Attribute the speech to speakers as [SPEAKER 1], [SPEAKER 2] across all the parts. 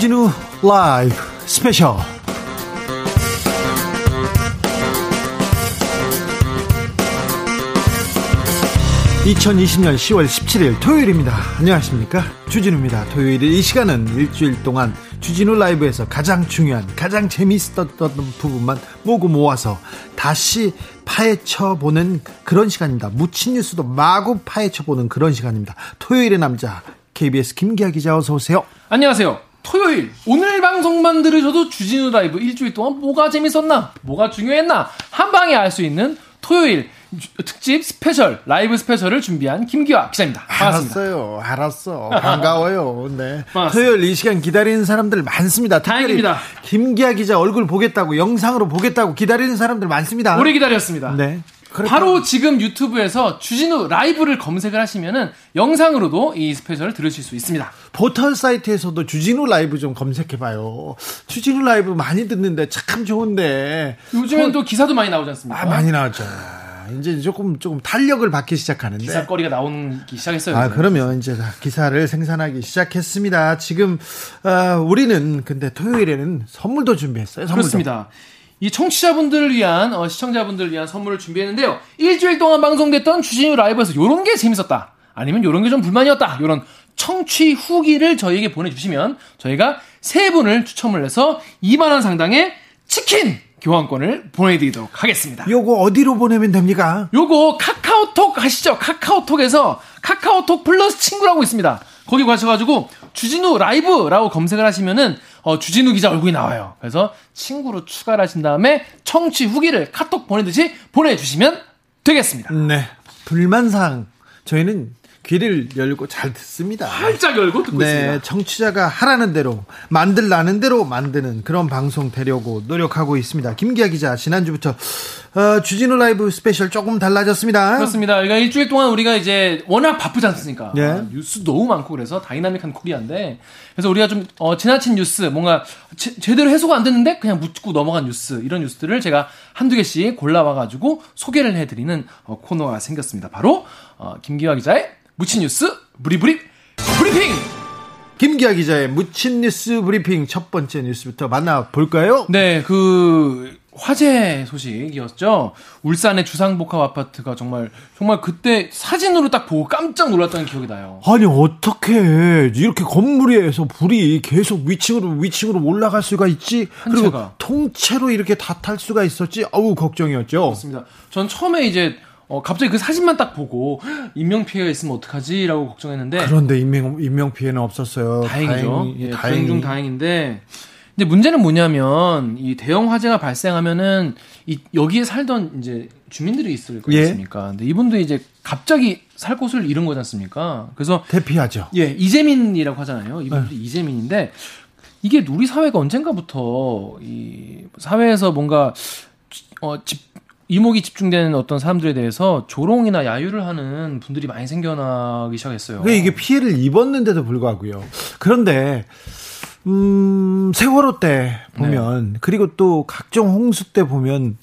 [SPEAKER 1] 주진우 라이브 스페셜 2020년 10월 17일 토요일입니다. 안녕하십니까? 주진우입니다. 토요일 이 시간은 일주일 동안 주진우 라이브에서 가장 중요한, 가장 재미있었던 부분만 모고 모아서 다시 파헤쳐보는 그런 시간입니다. 묻힌 뉴스도 마구 파헤쳐보는 그런 시간입니다. 토요일의 남자, KBS 김기화 기자 어서 오세요.
[SPEAKER 2] 안녕하세요. 토요일 오늘 방송만 들으셔도 주진우 라이브 일주일 동안 뭐가 재밌었나 뭐가 중요했나 한 방에 알 수 있는 토요일 특집 스페셜 라이브 스페셜을 준비한 김기화 기자입니다.
[SPEAKER 1] 반갑습니다. 알았어요, 알았어, 반가워요. 네, 토요일 이 시간 기다리는 사람들 많습니다.
[SPEAKER 2] 다행입니다.
[SPEAKER 1] 김기화 기자 얼굴 보겠다고 영상으로 보겠다고 기다리는 사람들 많습니다.
[SPEAKER 2] 오래 기다렸습니다. 네. 그렇다. 바로 지금 유튜브에서 주진우 라이브를 검색을 하시면은 영상으로도 이 스페셜을 들으실 수 있습니다.
[SPEAKER 1] 포털 사이트에서도 주진우 라이브 좀 검색해봐요. 주진우 라이브 많이 듣는데 참 좋은데.
[SPEAKER 2] 요즘엔 어, 또 기사도 많이 나오지 않습니까?
[SPEAKER 1] 아, 많이 나왔죠. 이제 조금 조금 탄력을 받기 시작하는데
[SPEAKER 2] 기사거리가 나오기 시작했어요.
[SPEAKER 1] 아 그러면 이제 기사를 생산하기 시작했습니다. 지금 어, 우리는 근데 토요일에는 선물도 준비했어요. 선물도.
[SPEAKER 2] 그렇습니다. 이 청취자분들을 위한 어, 시청자분들을 위한 선물을 준비했는데요. 일주일 동안 방송됐던 주진우 라이브에서 요런 게 재밌었다. 아니면 요런 게 좀 불만이었다. 요런 청취 후기를 저희에게 보내주시면 저희가 세 분을 추첨을 해서 2만 원 상당의 치킨 교환권을 보내드리도록 하겠습니다.
[SPEAKER 1] 요거 어디로 보내면 됩니까?
[SPEAKER 2] 요거 카카오톡 하시죠. 카카오톡에서 카카오톡 플러스 친구라고 있습니다. 거기 가셔가지고 주진우 라이브라고 검색을 하시면은 어, 주진우 기자 얼굴이 나와요. 그래서 친구로 추가를 하신 다음에 청취 후기를 카톡 보내듯이 보내주시면 되겠습니다.
[SPEAKER 1] 네. 불만사항 저희는 귀를 열고 잘 듣습니다.
[SPEAKER 2] 활짝 열고 듣고 네, 있습니다.
[SPEAKER 1] 청취자가 하라는 대로 만들라는 대로 만드는 그런 방송 되려고 노력하고 있습니다. 김기화 기자 지난주부터 어, 주진우 라이브 스페셜 조금 달라졌습니다.
[SPEAKER 2] 그렇습니다. 그러니까 일주일 동안 우리가 이제 워낙 바쁘지 않습니까? 네. 아, 뉴스 너무 많고 그래서 다이나믹한 코리아인데 그래서 우리가 좀 어, 지나친 뉴스 뭔가 제, 대로 해소가 안 됐는데 그냥 묻고 넘어간 뉴스 이런 뉴스들을 제가 한두 개씩 골라와가지고 소개를 해드리는 어, 코너가 생겼습니다. 바로 어, 김기화 기자의 묻힌 뉴스 브리브리 브리핑.
[SPEAKER 1] 김기화 기자의 묻힌 뉴스 브리핑 첫 번째 뉴스부터 만나볼까요?
[SPEAKER 2] 네, 그 화재 소식이었죠. 울산의 주상복합 아파트가 정말 정말 그때 사진으로 딱 보고 깜짝 놀랐다는 기억이 나요.
[SPEAKER 1] 아니 어떻게 이렇게 건물에서 불이 계속 위층으로 위층으로 올라갈 수가 있지? 그리고. 통째로 이렇게 다 탈 수가 있었지? 아우 걱정이었죠.
[SPEAKER 2] 그렇습니다. 전 처음에 이제 어, 갑자기 그 사진만 딱 보고 인명 피해가 있으면 어떡하지라고 걱정했는데
[SPEAKER 1] 그런데 인명 인명 피해는 없었어요.
[SPEAKER 2] 다행이죠. 다행히, 예, 다행 중 다행인데 근데 문제는 뭐냐면 이 대형 화재가 발생하면은 이 여기에 살던 이제 주민들이 있을 거 예. 아닙니까? 근데 이분도 이제 갑자기 살 곳을 잃은 거지 않습니까? 그래서
[SPEAKER 1] 대피하죠.
[SPEAKER 2] 예, 이재민이라고 하잖아요. 이분들이 네. 이재민인데 이게 우리 사회가 언젠가부터 이 사회에서 뭔가 어, 집 이목이 집중되는 어떤 사람들에 대해서 조롱이나 야유를 하는 분들이 많이 생겨나기 시작했어요.
[SPEAKER 1] 이게 피해를 입었는데도 불구하고요. 그런데 음, 세월호 때 보면 네. 그리고 또 각종 홍수 때 보면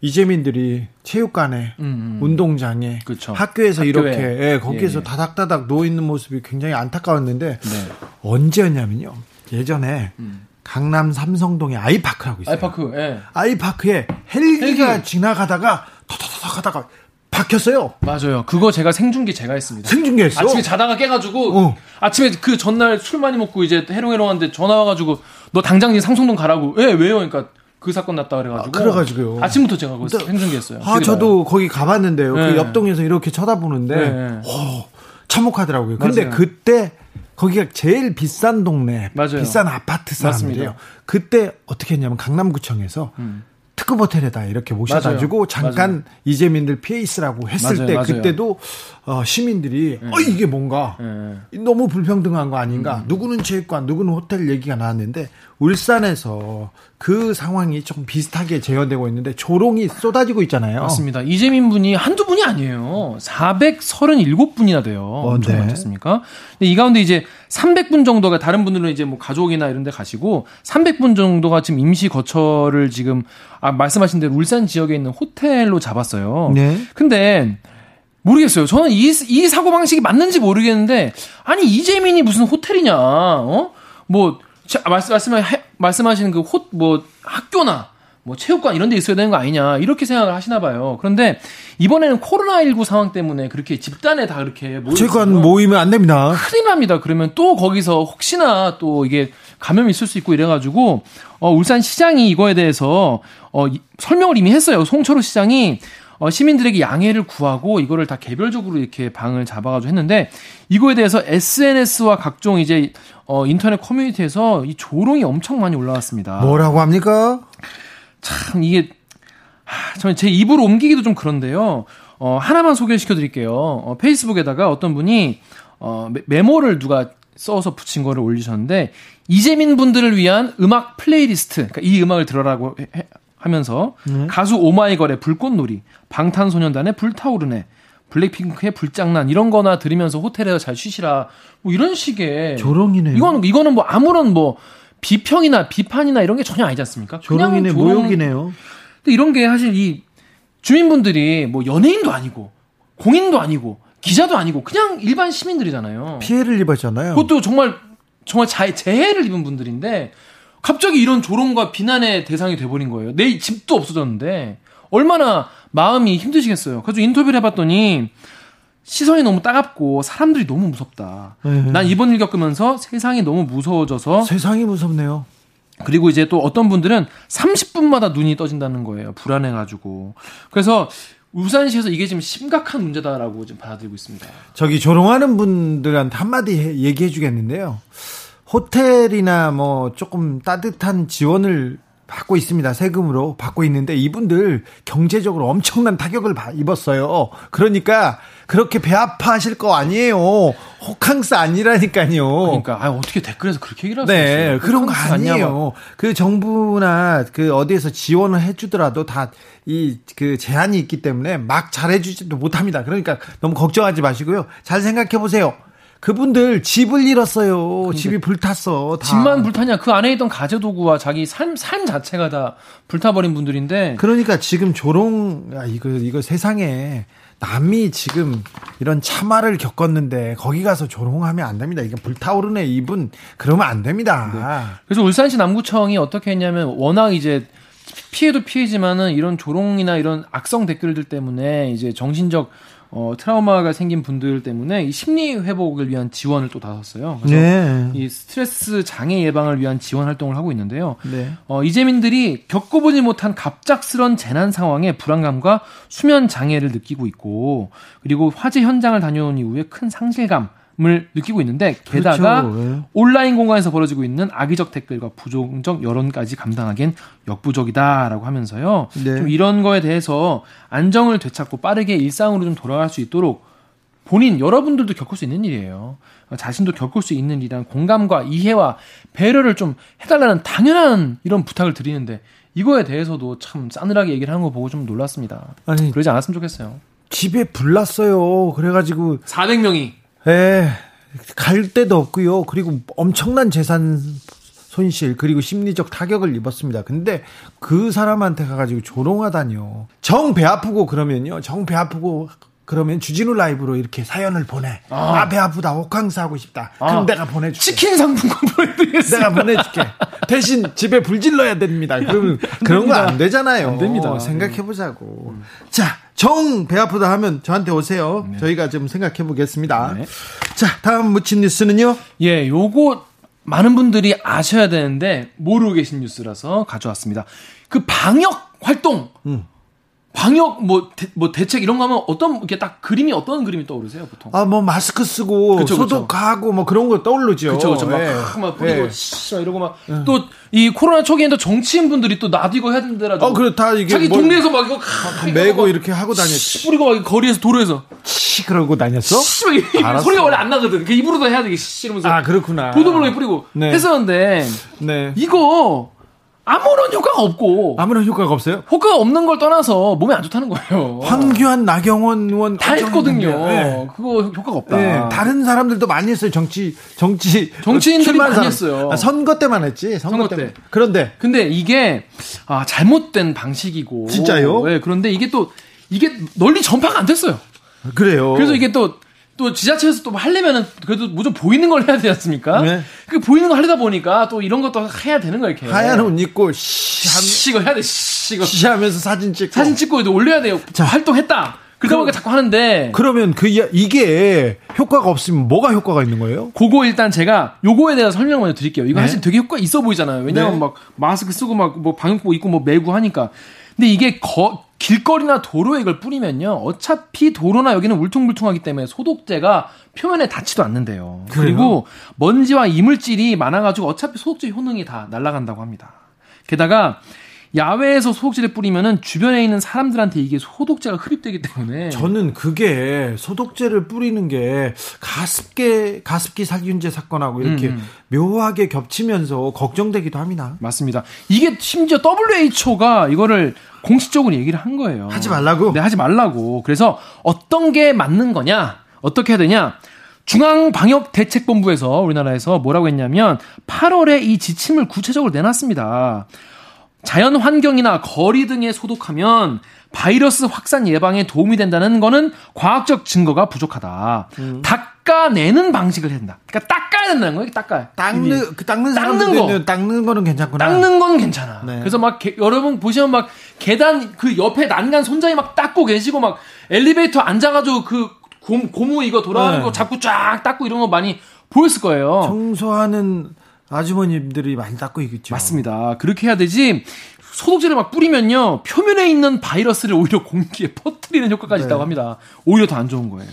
[SPEAKER 1] 이재민들이 체육관에 음, 음. 운동장에 그쵸. 학교에서 학교에. 이렇게 예, 거기에서 예, 예. 다닥다닥 누워 있는 모습이 굉장히 안타까웠는데 네. 언제였냐면요. 예전에 음. 강남 삼성동에 아이파크라고 있어요.
[SPEAKER 2] 아이파크, 예.
[SPEAKER 1] 아이파크에 헬기가 헬기. 지나가다가 터터터터 하다가 박혔어요.
[SPEAKER 2] 맞아요. 그거 제가 생중계 제가 했습니다.
[SPEAKER 1] 생중계 했어?
[SPEAKER 2] 아침에 자다가 깨가지고, 어. 아침에 그 전날 술 많이 먹고 이제 해롱해롱한데 전화 와가지고, 너 당장 상성동 가라고. 예, 왜요? 그러니까 그 사건 났다 그래가지고.
[SPEAKER 1] 아, 그래가지고요.
[SPEAKER 2] 아침부터 제가 그거 생중계했어요.
[SPEAKER 1] 아, 저도 거기 가봤는데요. 네. 그 옆동에서 이렇게 쳐다보는데, 네. 오, 참혹하더라고요. 근데 맞아요. 그때 거기가 제일 비싼 동네, 맞아요. 비싼 아파트 사람들이에요. 그때 어떻게 했냐면 강남구청에서 음. 특급 호텔에다 이렇게 모셔가지고 맞아요. 잠깐 맞아요. 이재민들 피해 있으라고 했을 맞아요. 때 그때도 어, 시민들이 네. 어 이게 뭔가 네. 너무 불평등한 거 아닌가? 음. 누구는 체육관, 누구는 호텔 얘기가 나왔는데 울산에서 그 상황이 좀 비슷하게 재현되고 있는데 조롱이 쏟아지고 있잖아요.
[SPEAKER 2] 맞습니다. 이재민 분이 한두 분이 아니에요. 437분이나 돼요. 어, 네. 근데 이 가운데 이제 300분 정도가 다른 분들은 이제 뭐 가족이나 이런 데 가시고 300분 정도가 지금 임시 거처를 지금 아, 말씀하신 대로 울산 지역에 있는 호텔로 잡았어요. 네. 근데 모르겠어요. 저는 이, 이 사고 방식이 맞는지 모르겠는데 아니 이재민이 무슨 호텔이냐? 어? 뭐 말씀 말씀 말씀하시는 그 호 뭐 학교나 뭐 체육관 이런 데 있어야 되는 거 아니냐 이렇게 생각을 하시나 봐요. 그런데 이번에는 코로나19 상황 때문에 그렇게 집단에 다 그렇게
[SPEAKER 1] 체육관 모이면 안 됩니다.
[SPEAKER 2] 큰일 납니다. 그러면 또 거기서 혹시나 또 이게 감염이 있을 수 있고 이래가지고 어, 울산 시장이 이거에 대해서 어, 이, 설명을 이미 했어요. 송철호 시장이 어, 시민들에게 양해를 구하고 이거를 다 개별적으로 이렇게 방을 잡아가지고 했는데 이거에 대해서 SNS와 각종 이제 어, 인터넷 커뮤니티에서 이 조롱이 엄청 많이 올라왔습니다.
[SPEAKER 1] 뭐라고 합니까?
[SPEAKER 2] 참 이게 하, 저는 제 입으로 옮기기도 좀 그런데요. 어, 하나만 소개시켜 드릴게요. 어, 페이스북에다가 어떤 분이 어, 메모를 누가 써서 붙인 거를 올리셨는데 이재민 분들을 위한 음악 플레이리스트, 그러니까 이 음악을 들어라고 해, 하면서 음. 가수 오마이걸의 불꽃놀이, 방탄소년단의 불타오르네, 블랙핑크의 불장난 이런 거나 들으면서 호텔에서 잘 쉬시라 뭐 이런 식의
[SPEAKER 1] 조롱이네요.
[SPEAKER 2] 이거는 이거는 뭐 아무런 뭐 비평이나 비판이나 이런 게 전혀 아니지 않습니까?
[SPEAKER 1] 조롱이네 조롱. 모욕이네요.
[SPEAKER 2] 근데 이런 게 사실 이 주민분들이 뭐 연예인도 아니고 공인도 아니고 기자도 아니고 그냥 일반 시민들이잖아요.
[SPEAKER 1] 피해를 입었잖아요.
[SPEAKER 2] 그것도 정말 정말 자, 재해를 입은 분들인데 갑자기 이런 조롱과 비난의 대상이 돼버린 거예요. 내 집도 없어졌는데 얼마나 마음이 힘드시겠어요. 그래서 인터뷰를 해봤더니 시선이 너무 따갑고 사람들이 너무 무섭다. 네. 난 이번 일 겪으면서 세상이 너무 무서워져서
[SPEAKER 1] 세상이 무섭네요.
[SPEAKER 2] 그리고 이제 또 어떤 분들은 30분마다 눈이 떠진다는 거예요. 불안해가지고. 그래서 울산시에서 이게 지금 심각한 문제다라고 지금 받아들이고 있습니다.
[SPEAKER 1] 저기 조롱하는 분들한테 한마디 얘기해 주겠는데요. 호텔이나 뭐 조금 따뜻한 지원을 받고 있습니다. 세금으로 받고 있는데 이분들 경제적으로 엄청난 타격을 입었어요. 그러니까 그렇게 배 아파하실 거 아니에요. 호캉스 아니라니까요.
[SPEAKER 2] 그러니까 아, 어떻게 댓글에서 그렇게 얘기를
[SPEAKER 1] 하세요? 네, 그런 거 아니에요. 그 정부나 그 어디에서 지원을 해주더라도 다 이 그 제한이 있기 때문에 막 잘해주지도 못합니다. 그러니까 너무 걱정하지 마시고요. 잘 생각해 보세요. 그분들 집을 잃었어요. 집이 불탔어.
[SPEAKER 2] 다. 집만 불타냐? 그 안에 있던 가재 도구와 자기 삶, 삶 자체가 다 불타버린 분들인데.
[SPEAKER 1] 그러니까 지금 조롱, 아, 이거, 이거 세상에 남이 지금 이런 참화를 겪었는데 거기 가서 조롱하면 안 됩니다. 이게 불타오르네 이분 그러면 안 됩니다. 네.
[SPEAKER 2] 그래서 울산시 남구청이 어떻게 했냐면 워낙 이제 피해도 피해지만은 이런 조롱이나 이런 악성 댓글들 때문에 이제 정신적 어, 트라우마가 생긴 분들 때문에 이 심리 회복을 위한 지원을 또 나섰어요. 그래서 네. 이 스트레스 장애 예방을 위한 지원 활동을 하고 있는데요. 네. 어, 이재민들이 겪어보지 못한 갑작스런 재난 상황에 불안감과 수면 장애를 느끼고 있고 그리고 화재 현장을 다녀온 이후에 큰 상실감 을 느끼고 있는데 게다가 그렇죠. 네. 온라인 공간에서 벌어지고 있는 악의적 댓글과 부정적 여론까지 감당하기엔 역부족이다라고 하면서요. 네. 좀 이런 거에 대해서 안정을 되찾고 빠르게 일상으로 좀 돌아갈 수 있도록 본인 여러분들도 겪을 수 있는 일이에요. 자신도 겪을 수 있는 일이란 공감과 이해와 배려를 좀 해달라는 당연한 이런 부탁을 드리는데 이거에 대해서도 참 싸늘하게 얘기를 하는 거 보고 좀 놀랐습니다. 아니 그러지 않았으면 좋겠어요.
[SPEAKER 1] 집에 불났어요. 그래가지고
[SPEAKER 2] 400명이
[SPEAKER 1] 예, 갈 데도 없고요. 그리고 엄청난 재산 손실 그리고 심리적 타격을 입었습니다. 근데 그 사람한테 가가지고 조롱하다니요. 정 배 아프고 그러면요. 정 배 아프고 그러면 주진우 라이브로 이렇게 사연을 보내. 아, 배 아, 아프다. 호캉스 하고 싶다. 아, 그럼 내가 보내줄게.
[SPEAKER 2] 치킨 상품권 보내드리겠습니다.
[SPEAKER 1] 내가 보내줄게. 대신 집에 불 질러야 됩니다. 그러면 그런 거 안 되잖아요.
[SPEAKER 2] 안 됩니다.
[SPEAKER 1] 생각해보자고. 음. 자, 정 배 아프다 하면 저한테 오세요. 네. 저희가 좀 생각해 보겠습니다. 네. 자, 다음 묻힌 뉴스는요?
[SPEAKER 2] 예, 요거 많은 분들이 아셔야 되는데 모르고 계신 뉴스라서 가져왔습니다. 그 방역 활동. 음. 방역 뭐, 대, 뭐 대책 이런 거 하면 어떤 이렇게 딱 그림이 어떤 그림이 떠오르세요 보통?
[SPEAKER 1] 아 뭐 마스크 쓰고 그쵸, 소독하고 뭐 그런 거 떠오르죠.
[SPEAKER 2] 그렇죠, 그렇죠. 막, 네. 막 뿌리고 네. 이러고 막 또이 네. 코로나 초기에는 또 정치인 분들이 또 나도 이거 해야 된다라.
[SPEAKER 1] 어 그래 다 이게
[SPEAKER 2] 자기 동네에서 막 이거 막
[SPEAKER 1] 메고 막 이렇게 하고 다녔지.
[SPEAKER 2] 뿌리고 막 거리에서 도로에서
[SPEAKER 1] 치 그러고 다녔어? 씨,
[SPEAKER 2] 소리가 원래 안 나거든. 그 입으로도 해야 되게 씨 이러면서.
[SPEAKER 1] 아 그렇구나.
[SPEAKER 2] 보도블록에 뿌리고 네. 했었는데 네. 이거 아무런 효과가 없고
[SPEAKER 1] 아무런 효과가 없어요?
[SPEAKER 2] 효과가 없는 걸 떠나서 몸에 안 좋다는 거예요.
[SPEAKER 1] 황교안, 나경원 의원
[SPEAKER 2] 다 했거든요. 네. 그거 효과가 없다. 네.
[SPEAKER 1] 다른 사람들도 많이 했어요. 정치 정치
[SPEAKER 2] 정치인들이 많이 사람. 했어요.
[SPEAKER 1] 아, 선거 때만 했지. 선거, 선거 때. 그런데
[SPEAKER 2] 근데 이게 아, 잘못된 방식이고
[SPEAKER 1] 진짜요?
[SPEAKER 2] 네, 그런데 이게 또 이게 널리 전파가 안 됐어요.
[SPEAKER 1] 그래요.
[SPEAKER 2] 그래서 이게 또 또 지자체에서 또 하려면은 그래도 무조건 보이는 걸 해야 되지 않습니까? 네. 그 보이는 걸 하려다 보니까 또 이런 것도 해야 되는 거예요, 이렇게.
[SPEAKER 1] 하얀 옷 입고 씨,
[SPEAKER 2] 씨, 이거 해야 돼, 씨, 이거.
[SPEAKER 1] 씨 하면서 사진 찍고.
[SPEAKER 2] 사진 찍고 올려야 돼요. 자, 활동했다. 그러다 보니까 자꾸 하는데.
[SPEAKER 1] 그러면 그, 이게 효과가 없으면 뭐가 효과가 있는 거예요?
[SPEAKER 2] 그거 일단 제가 요거에 대해서 설명 먼저 드릴게요. 이거 네? 사실 되게 효과 있어 보이잖아요. 왜냐면 네. 막 마스크 쓰고 막 뭐 방역복 입고 뭐 매고 하니까. 근데 이게 거, 길거리나 도로에 이걸 뿌리면요. 어차피 도로나 여기는 울퉁불퉁하기 때문에 소독제가 표면에 닿지도 않는데요. 그래요? 그리고 먼지와 이물질이 많아가지고 어차피 소독제 효능이 다 날아간다고 합니다. 게다가 야외에서 소독제를 뿌리면은 주변에 있는 사람들한테 이게 소독제가 흡입되기 때문에
[SPEAKER 1] 저는 그게 소독제를 뿌리는 게 가습기 가습기 살균제 사건하고 이렇게 음. 음. 묘하게 겹치면서 걱정되기도 합니다.
[SPEAKER 2] 맞습니다. 이게 심지어 WHO가 이거를 공식적으로 얘기를 한 거예요.
[SPEAKER 1] 하지 말라고?
[SPEAKER 2] 네, 하지 말라고. 그래서 어떤 게 맞는 거냐? 어떻게 해야 되냐? 중앙방역대책본부에서 우리나라에서 뭐라고 했냐면 8월에 이 지침을 구체적으로 내놨습니다. 자연 환경이나 거리 등에 소독하면 바이러스 확산 예방에 도움이 된다는 거는 과학적 증거가 부족하다. 음. 닦아내는 방식을 해야 된다. 그러니까 닦아야 된다는 거예요. 닦아야.
[SPEAKER 1] 닦는 그 닦는 닦는 거. 닦는 거는 괜찮구나.
[SPEAKER 2] 닦는 건 괜찮아. 네. 그래서 막 게, 여러분 보시면 막 계단 그 옆에 난간 손잡이 막 닦고 계시고 막 엘리베이터 앉아가지고 그 고, 고무 이거 돌아가는 네. 거 자꾸 쫙 닦고 이런 거 많이 보였을 거예요.
[SPEAKER 1] 청소하는 아주머님들이 많이 닦고 있겠죠.
[SPEAKER 2] 맞습니다. 그렇게 해야 되지. 소독제를 막 뿌리면요 표면에 있는 바이러스를 오히려 공기에 퍼뜨리는 효과까지 네. 있다고 합니다. 오히려 더 안 좋은 거예요.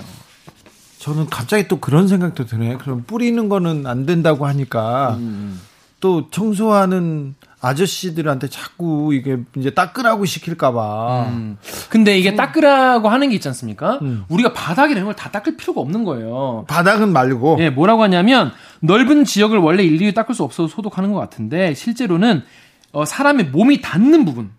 [SPEAKER 1] 저는 갑자기 또 그런 생각도 드네. 그럼 뿌리는 거는 안 된다고 하니까 음. 음. 또 청소하는 아저씨들한테 자꾸 이게 이제 닦으라고 시킬까봐. 음.
[SPEAKER 2] 근데 이게 닦으라고 하는 게 있지 않습니까? 음. 우리가 바닥이나 이런 걸다 닦을 필요가 없는 거예요.
[SPEAKER 1] 바닥은 말고.
[SPEAKER 2] 예, 뭐라고 하냐면 넓은 지역을 원래 일일이 닦을 수 없어서 소독하는 것 같은데 실제로는 어, 사람의 몸이 닿는 부분.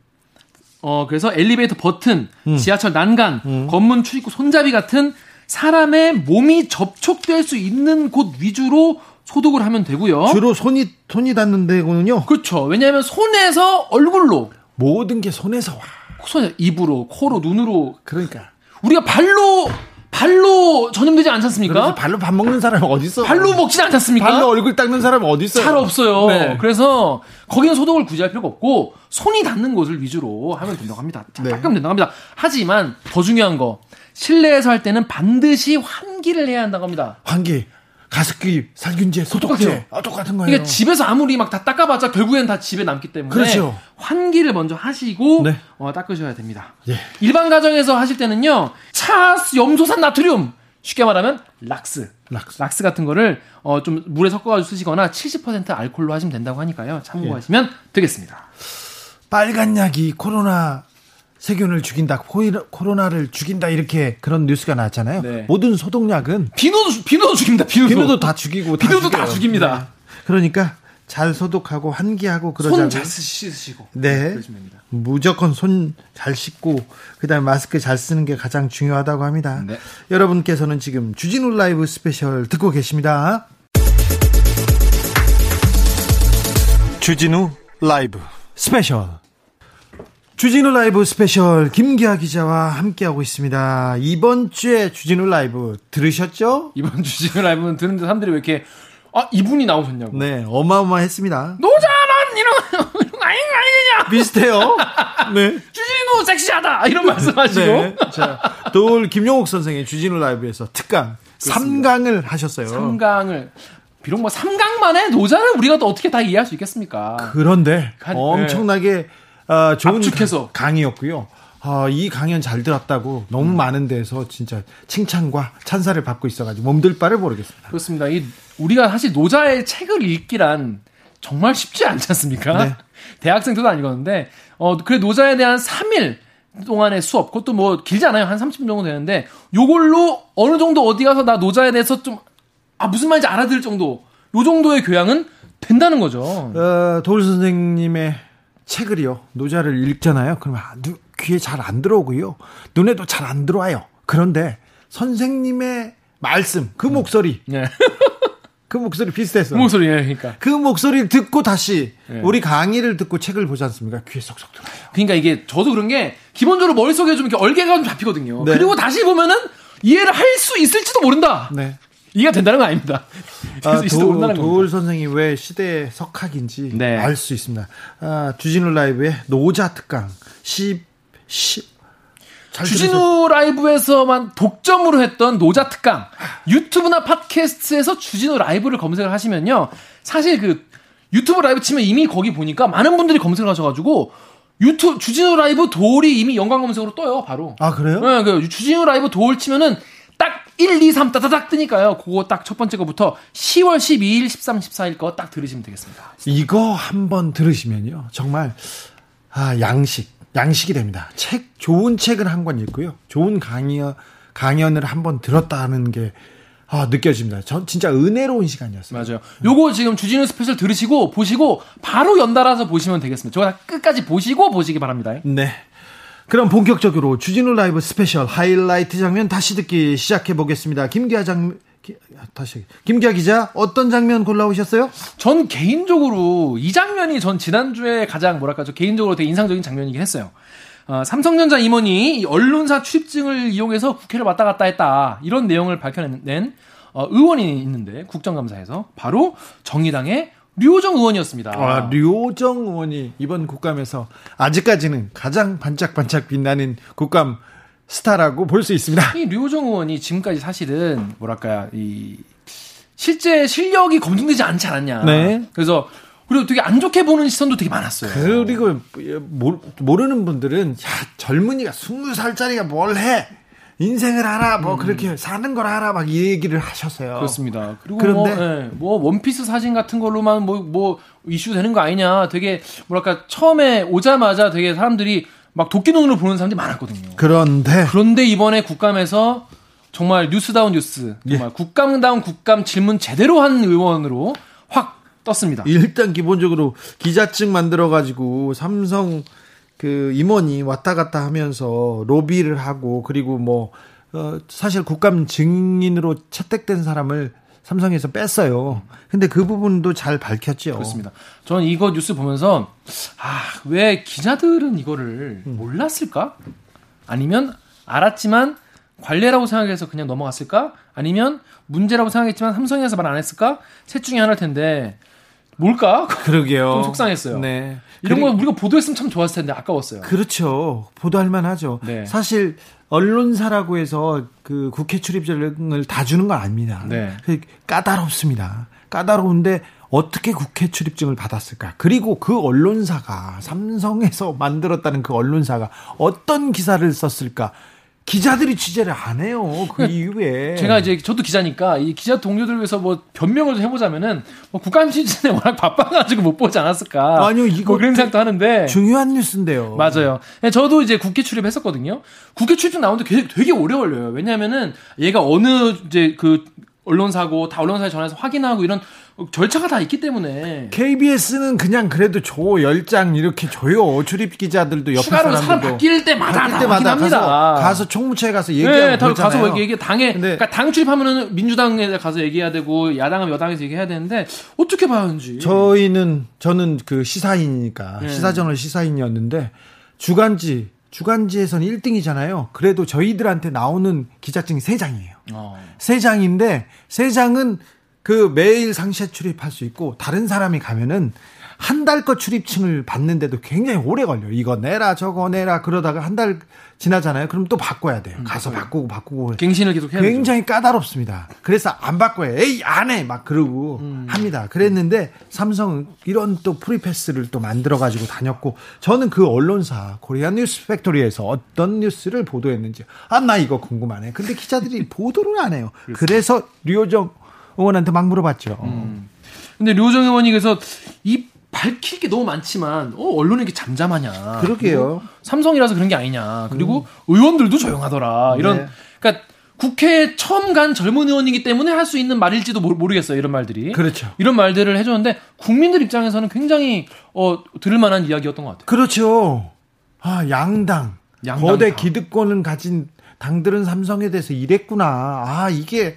[SPEAKER 2] 어, 그래서 엘리베이터 버튼, 음. 지하철 난간, 음. 건문 출입구 손잡이 같은 사람의 몸이 접촉될 수 있는 곳 위주로 소독을 하면 되고요.
[SPEAKER 1] 주로 손이 손이 닿는 데군요.
[SPEAKER 2] 그렇죠. 왜냐하면 손에서 얼굴로
[SPEAKER 1] 모든 게 손에서 와.
[SPEAKER 2] 손에 입으로, 코로, 눈으로.
[SPEAKER 1] 그러니까
[SPEAKER 2] 우리가 발로 발로 전염되지 않지 않습니까?
[SPEAKER 1] 발로 밥 먹는 사람 어디 있어?
[SPEAKER 2] 발로 먹지 않지 않습니까?
[SPEAKER 1] 발로 얼굴 닦는 사람 어디 있어요?
[SPEAKER 2] 잘 없어요. 네. 그래서 거기는 소독을 굳이 할 필요가 없고 손이 닿는 곳을 위주로 하면 된다고 합니다. 네. 닦으면 된다고 합니다. 하지만 더 중요한 거 실내에서 할 때는 반드시 환기를 해야 한다고 합니다.
[SPEAKER 1] 환기. 가습기, 살균제, 소독제 아, 똑같은 거예요.
[SPEAKER 2] 그러니까 집에서 아무리 막 다 닦아봤자 결국엔 다 집에 남기 때문에
[SPEAKER 1] 그렇죠.
[SPEAKER 2] 환기를 먼저 하시고 네. 어, 닦으셔야 됩니다. 예. 일반 가정에서 하실 때는요 차 염소산 나트륨 쉽게 말하면 락스, 락스, 락스 같은 거를 어, 좀 물에 섞어가지고 쓰시거나 70% 알콜로 하시면 된다고 하니까요 참고하시면 예. 되겠습니다.
[SPEAKER 1] 빨간 약이 코로나 세균을 죽인다, 코로나를 죽인다 이렇게 그런 뉴스가 나왔잖아요. 네. 모든 소독약은
[SPEAKER 2] 비누도 비누도 죽입니다. 비누도,
[SPEAKER 1] 비누도 다 죽이고
[SPEAKER 2] 비누도 다, 다 죽입니다. 네.
[SPEAKER 1] 그러니까 잘 소독하고 환기하고 그러자고.
[SPEAKER 2] 손 잘 씻으시고.
[SPEAKER 1] 네. 무조건 손 잘 씻고 그다음에 마스크 잘 쓰는 게 가장 중요하다고 합니다. 네. 여러분께서는 지금 주진우 라이브 스페셜 듣고 계십니다. 주진우 라이브 스페셜 주진우 라이브 스페셜 김기화 기자와 함께하고 있습니다. 이번 주에 주진우 라이브 들으셨죠?
[SPEAKER 2] 이번 주진우 라이브는 듣는데 사람들이 왜 이렇게 아 이분이 나오셨냐고.
[SPEAKER 1] 네, 어마어마했습니다.
[SPEAKER 2] 노자란 이런 이런 아니 아니냐.
[SPEAKER 1] 비슷해요. 네.
[SPEAKER 2] 주진우 섹시하다 이런 말씀하시고. 네.
[SPEAKER 1] 자, 또 김용욱 선생의 주진우 라이브에서 특강 3강을 하셨어요.
[SPEAKER 2] 3강을 비록 뭐 3강만에 노자를 우리가 또 어떻게 다 이해할 수 있겠습니까?
[SPEAKER 1] 그런데 한, 엄청나게 네. 어, 좋은
[SPEAKER 2] 압축해서
[SPEAKER 1] 강의였고요. 어, 이 강연 잘 들었다고 너무 음. 많은 데서 진짜 칭찬과 찬사를 받고 있어가지고 몸들 바를 모르겠습니다.
[SPEAKER 2] 그렇습니다. 이 우리가 사실 노자의 책을 읽기란 정말 쉽지 않지 않습니까? 네. 대학생들도 아니거든데 어 그래 노자에 대한 3일 동안의 수업 그것도 뭐 길지 않아요 한 30분 정도 되는데 요걸로 어느 정도 어디 가서 나 노자에 대해서 좀 아 무슨 말인지 알아들 정도 요 정도의 교양은 된다는 거죠.
[SPEAKER 1] 어, 도울 선생님의 책을요 노자를 읽잖아요. 그러면 귀에 잘 안 들어오고요. 눈에도 잘 안 들어와요. 그런데 선생님의 말씀, 그 목소리. 네. 그 목소리 비슷했어.
[SPEAKER 2] 그 목소리, 예, 그러니까.
[SPEAKER 1] 그 목소리를 듣고 다시 예. 우리 강의를 듣고 책을 보지 않습니까? 귀에 쏙쏙 들어요.
[SPEAKER 2] 그러니까 이게 저도 그런 게 기본적으로 머릿속에 좀 이렇게 얼개가 좀 잡히거든요. 네. 그리고 다시 보면은 이해를 할 수 있을지도 모른다. 네. 이해가 된다는 건 아닙니다.
[SPEAKER 1] 아, 도, 도울 선생이 왜 시대의 석학인지 네. 알수 있습니다. 아, 주진우 라이브의 노자 특강 10, 10
[SPEAKER 2] 주진우 들으셨... 라이브에서만 독점으로 했던 노자 특강 유튜브나 팟캐스트에서 주진우 라이브를 검색을 하시면요 사실 그 유튜브 라이브 치면 이미 거기 보니까 많은 분들이 검색을 하셔가지고 유튜브 주진우 라이브 도올이 이미 연관 검색으로 떠요 바로
[SPEAKER 1] 아 그래요?
[SPEAKER 2] 네, 그 주진우 라이브 도올 치면은 딱 1, 2, 3 따다닥 뜨니까요. 그거 딱 첫 번째 거부터 10월 12일, 13, 14일 거 딱 들으시면 되겠습니다.
[SPEAKER 1] 이거 한번 들으시면요. 정말 아, 양식, 양식이 됩니다. 책 좋은 책을 한 권 읽고요. 좋은 강연 강연을 한 번 들었다는 게 아, 느껴집니다. 전 진짜 은혜로운 시간이었어요.
[SPEAKER 2] 맞아요. 요거 지금 주진우 스페셜 들으시고 보시고 바로 연달아서 보시면 되겠습니다. 저거 끝까지 보시고 보시기 바랍니다.
[SPEAKER 1] 네. 그럼 본격적으로 주진우 라이브 스페셜 하이라이트 장면 다시 듣기 시작해 보겠습니다. 김기화 장 다시 김기아 기자 어떤 장면 골라오셨어요?
[SPEAKER 2] 전 개인적으로 이 장면이 전 지난주에 가장 뭐랄까 저 개인적으로 되게 인상적인 장면이긴 했어요. 어, 삼성전자 임원이 언론사 출입증을 이용해서 국회를 왔다 갔다 했다 이런 내용을 밝혀낸 어, 의원이 있는데 국정감사에서 바로 정의당의 류호정 의원이었습니다.
[SPEAKER 1] 아, 류호정 의원이 이번 국감에서 아직까지는 가장 반짝반짝 빛나는 국감 스타라고 볼 수 있습니다.
[SPEAKER 2] 이 류호정 의원이 지금까지 사실은 뭐랄까 이 실제 실력이 검증되지 않지 않았냐. 네. 그래서 그리고 되게 안 좋게 보는 시선도 되게 많았어요.
[SPEAKER 1] 그리고 모르는 분들은 야 젊은이가 스무 살짜리가 뭘 해? 인생을 알아, 뭐 음. 그렇게 사는 걸 알아, 막이 얘기를 하셨어요.
[SPEAKER 2] 그렇습니다. 그리고 그런데 뭐, 네, 뭐 원피스 사진 같은 걸로만 뭐, 뭐 이슈 되는 거 아니냐. 되게 뭐랄까 처음에 오자마자 되게 사람들이 막 도끼 눈으로 보는 사람들이 많았거든요.
[SPEAKER 1] 그런데
[SPEAKER 2] 그런데 이번에 국감에서 정말 뉴스다운 뉴스, 정말 예. 국감다운 국감 질문 제대로 한 의원으로 확 떴습니다.
[SPEAKER 1] 일단 기본적으로 기자증 만들어 가지고 삼성 그 임원이 왔다 갔다 하면서 로비를 하고 그리고 뭐 어, 사실 국감 증인으로 채택된 사람을 삼성에서 뺐어요. 근데 그 부분도 잘 밝혔죠.
[SPEAKER 2] 그렇습니다. 저는 이거 뉴스 보면서 아, 왜 기자들은 이거를 음. 몰랐을까? 아니면 알았지만 관례라고 생각해서 그냥 넘어갔을까? 아니면 문제라고 생각했지만 삼성에서 말 안 했을까? 셋 중에 하나일 텐데 뭘까?
[SPEAKER 1] 그러게요.
[SPEAKER 2] 좀 속상했어요. 네. 이런 거 우리가 보도했으면 참 좋았을 텐데 아까웠어요.
[SPEAKER 1] 그렇죠. 보도할 만하죠. 네. 사실 언론사라고 해서 그 국회 출입증을 다 주는 건 아닙니다. 네. 그 까다롭습니다. 까다로운데 어떻게 국회 출입증을 받았을까? 그리고 그 언론사가 삼성에서 만들었다는 그 언론사가 어떤 기사를 썼을까? 기자들이 취재를 안 해요. 그 이후에.
[SPEAKER 2] 제가 이제 저도 기자니까 이 기자 동료들 위해서 뭐 변명을 좀 해보자면은 뭐 국감 시즌에 워낙 바빠가지고 못 보지 않았을까.
[SPEAKER 1] 아니요, 이거
[SPEAKER 2] 뭐 그런 생각도 하는데.
[SPEAKER 1] 중요한 뉴스인데요.
[SPEAKER 2] 맞아요. 네, 저도 이제 국회 출입했었거든요. 국회 출입 나오는데 되게, 되게 오래 걸려요. 왜냐면은 얘가 어느 이제 그 언론사고 다 언론사에 전화해서 확인하고 이런 절차가 다 있기 때문에.
[SPEAKER 1] KBS는 그냥 그래도 줘 열장 이렇게 줘요 출입 기자들도 옆에
[SPEAKER 2] 추가로 사람 바뀔 때마다 바뀔
[SPEAKER 1] 때마다. 가서, 가서 총무처에 가서 얘기하고 네,
[SPEAKER 2] 가서 얘기 당에 그러니까 당 출입하면은 민주당에 가서 얘기해야 되고 야당은 여당에서 얘기해야 되는데 어떻게 봐야 하는지?
[SPEAKER 1] 저희는 저는 그 시사인이니까 네. 시사저널 시사인이었는데 주간지 주간지에서는 1등이잖아요. 그래도 저희들한테 나오는 기자증이 3장이에요. 어. 3장인데 3장은 그 매일 상시에 출입할 수 있고 다른 사람이 가면은 한 달 거 출입증을 받는데도 굉장히 오래 걸려요. 이거 내라 저거 내라 그러다가 한 달 지나잖아요. 그럼 또 바꿔야 돼요. 음, 가서 바꾸고 바꾸고
[SPEAKER 2] 갱신을 계속 해야
[SPEAKER 1] 굉장히 되죠. 까다롭습니다. 그래서 안 바꿔요. 에이 안 해 막 그러고 음. 합니다. 그랬는데 삼성은 이런 또 프리패스를 또 만들어 가지고 다녔고 저는 그 언론사 코리아 뉴스 팩토리에서 어떤 뉴스를 보도했는지 아 나 이거 궁금하네. 근데 기자들이 보도를 안 해요. 그래서 류호정 의원한테 막 물어봤죠. 음.
[SPEAKER 2] 근데 류호정 의원이 그래서 이 밝힐 게 너무 많지만 어 언론이 이렇게 잠잠하냐.
[SPEAKER 1] 그러게요.
[SPEAKER 2] 삼성이라서 그런 게 아니냐. 그리고 음. 의원들도 조용하더라. 이런 네. 그러니까 국회에 처음 간 젊은 의원이기 때문에 할 수 있는 말일지도 모르 겠어요. 이런 말들이.
[SPEAKER 1] 그렇죠.
[SPEAKER 2] 이런 말들을 해줬는데 국민들 입장에서는 굉장히 어 들을 만한 이야기였던 것 같아요.
[SPEAKER 1] 그렇죠. 아 양당, 양당 거대 당. 기득권을 가진 당들은 삼성에 대해서 이랬구나. 아 이게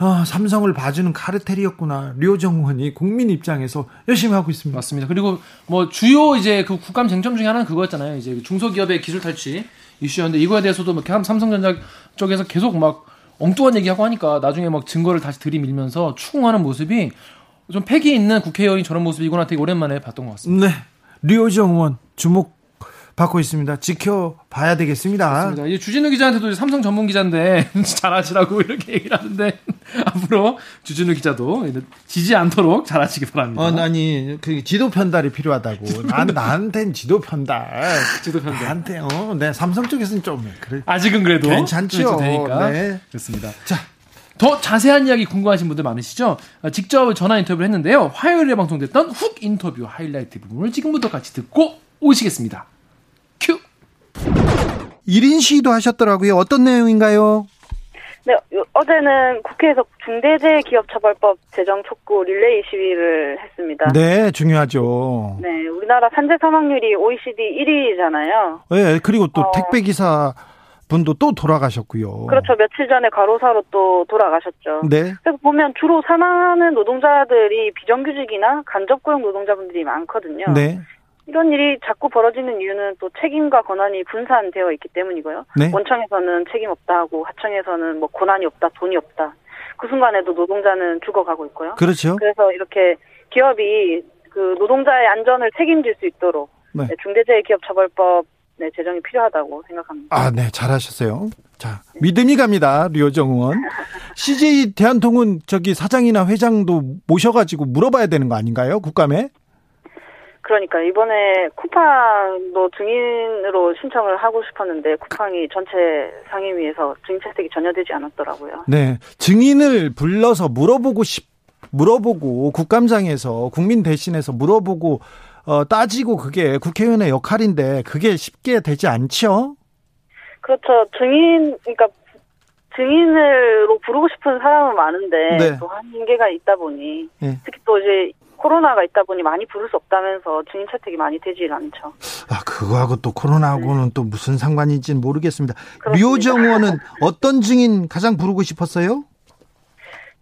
[SPEAKER 1] 아, 삼성을 봐주는 카르텔이었구나. 류정원이 국민 입장에서 열심히 하고 있습니다.
[SPEAKER 2] 맞습니다. 그리고 뭐 주요 이제 그 국감 쟁점 중에 하나는 그거였잖아요. 이제 중소기업의 기술 탈취 이슈였는데 이거에 대해서도 뭐 삼성전자 쪽에서 계속 막 엉뚱한 얘기하고 하니까 나중에 막 증거를 다시 들이밀면서 추궁하는 모습이 좀 패기 있는 국회의원이 저런 모습이구나 되게 오랜만에 봤던 것 같습니다.
[SPEAKER 1] 네. 류호정 의원 주목 받고 있습니다. 지켜봐야 되겠습니다.
[SPEAKER 2] 그렇습니다. 이 주진우 기자한테도 삼성 전문 기자인데 잘하시라고 이렇게 얘기를 하는데 앞으로 주진우 기자도 지지 않도록 잘하시기 바랍니다.
[SPEAKER 1] 어, 아니 그 지도 편달이 필요하다고. 난 나한텐 지도 편달.
[SPEAKER 2] 지도 편달.
[SPEAKER 1] 나한테 어, 네 삼성 쪽에서는 좀 그래.
[SPEAKER 2] 아직은 그래도
[SPEAKER 1] 괜찮죠.
[SPEAKER 2] 되니까. 네. 그렇습니다. 자. 더 자세한 이야기 궁금하신 분들 많으시죠? 직접 전화 인터뷰를 했는데요. 화요일에 방송됐던 훅 인터뷰 하이라이트 부분을 지금부터 같이 듣고 오시겠습니다. 큐.
[SPEAKER 1] 1인 시위도 하셨더라고요. 어떤 내용인가요?
[SPEAKER 3] 네, 어제는 국회에서 중대재해기업처벌법 제정 촉구 릴레이 시위를 했습니다.
[SPEAKER 1] 네, 중요하죠.
[SPEAKER 3] 네, 우리나라 산재 사망률이 OECD 1위잖아요.
[SPEAKER 1] 네, 그리고 또 어... 택배기사 분도 또 돌아가셨고요.
[SPEAKER 3] 그렇죠. 며칠 전에 과로사로 또 돌아가셨죠.
[SPEAKER 1] 네.
[SPEAKER 3] 그래서 보면 주로 사망하는 노동자들이 비정규직이나 간접고용 노동자분들이 많거든요.
[SPEAKER 1] 네.
[SPEAKER 3] 이런 일이 자꾸 벌어지는 이유는 또 책임과 권한이 분산되어 있기 때문이고요.
[SPEAKER 1] 네?
[SPEAKER 3] 원청에서는 책임 없다 하고 하청에서는 뭐 권한이 없다, 돈이 없다. 그 순간에도 노동자는 죽어가고 있고요.
[SPEAKER 1] 그렇죠.
[SPEAKER 3] 그래서 이렇게 기업이 그 노동자의 안전을 책임질 수 있도록 네. 네 중대재해기업처벌법 네, 제정이 필요하다고 생각합니다.
[SPEAKER 1] 아, 네, 잘하셨어요. 자, 믿음이 갑니다, 류호정 의원. CJ 대한통운 저기 사장이나 회장도 모셔가지고 물어봐야 되는 거 아닌가요, 국감에?
[SPEAKER 3] 그러니까 이번에 쿠팡도 증인으로 신청을 하고 싶었는데 쿠팡이 전체 상임위에서 증인 채택이 전혀 되지 않았더라고요.
[SPEAKER 1] 네, 증인을 불러서 물어보고 싶 물어보고 국감장에서 국민 대신해서 물어보고 어, 따지고 그게 국회의원의 역할인데 그게 쉽게 되지 않죠?
[SPEAKER 3] 그렇죠. 증인 그러니까 증인으로 부르고 싶은 사람은 많은데
[SPEAKER 1] 네.
[SPEAKER 3] 또 한계가 있다 보니
[SPEAKER 1] 네.
[SPEAKER 3] 특히 또 이제 코로나가 있다 보니 많이 부를 수 없다면서 증인 채택이 많이 되질 않죠.
[SPEAKER 1] 아, 그거하고 또 코로나하고는 네. 또 무슨 상관인지는 모르겠습니다. 류호정 의원은 어떤 증인 가장 부르고 싶었어요?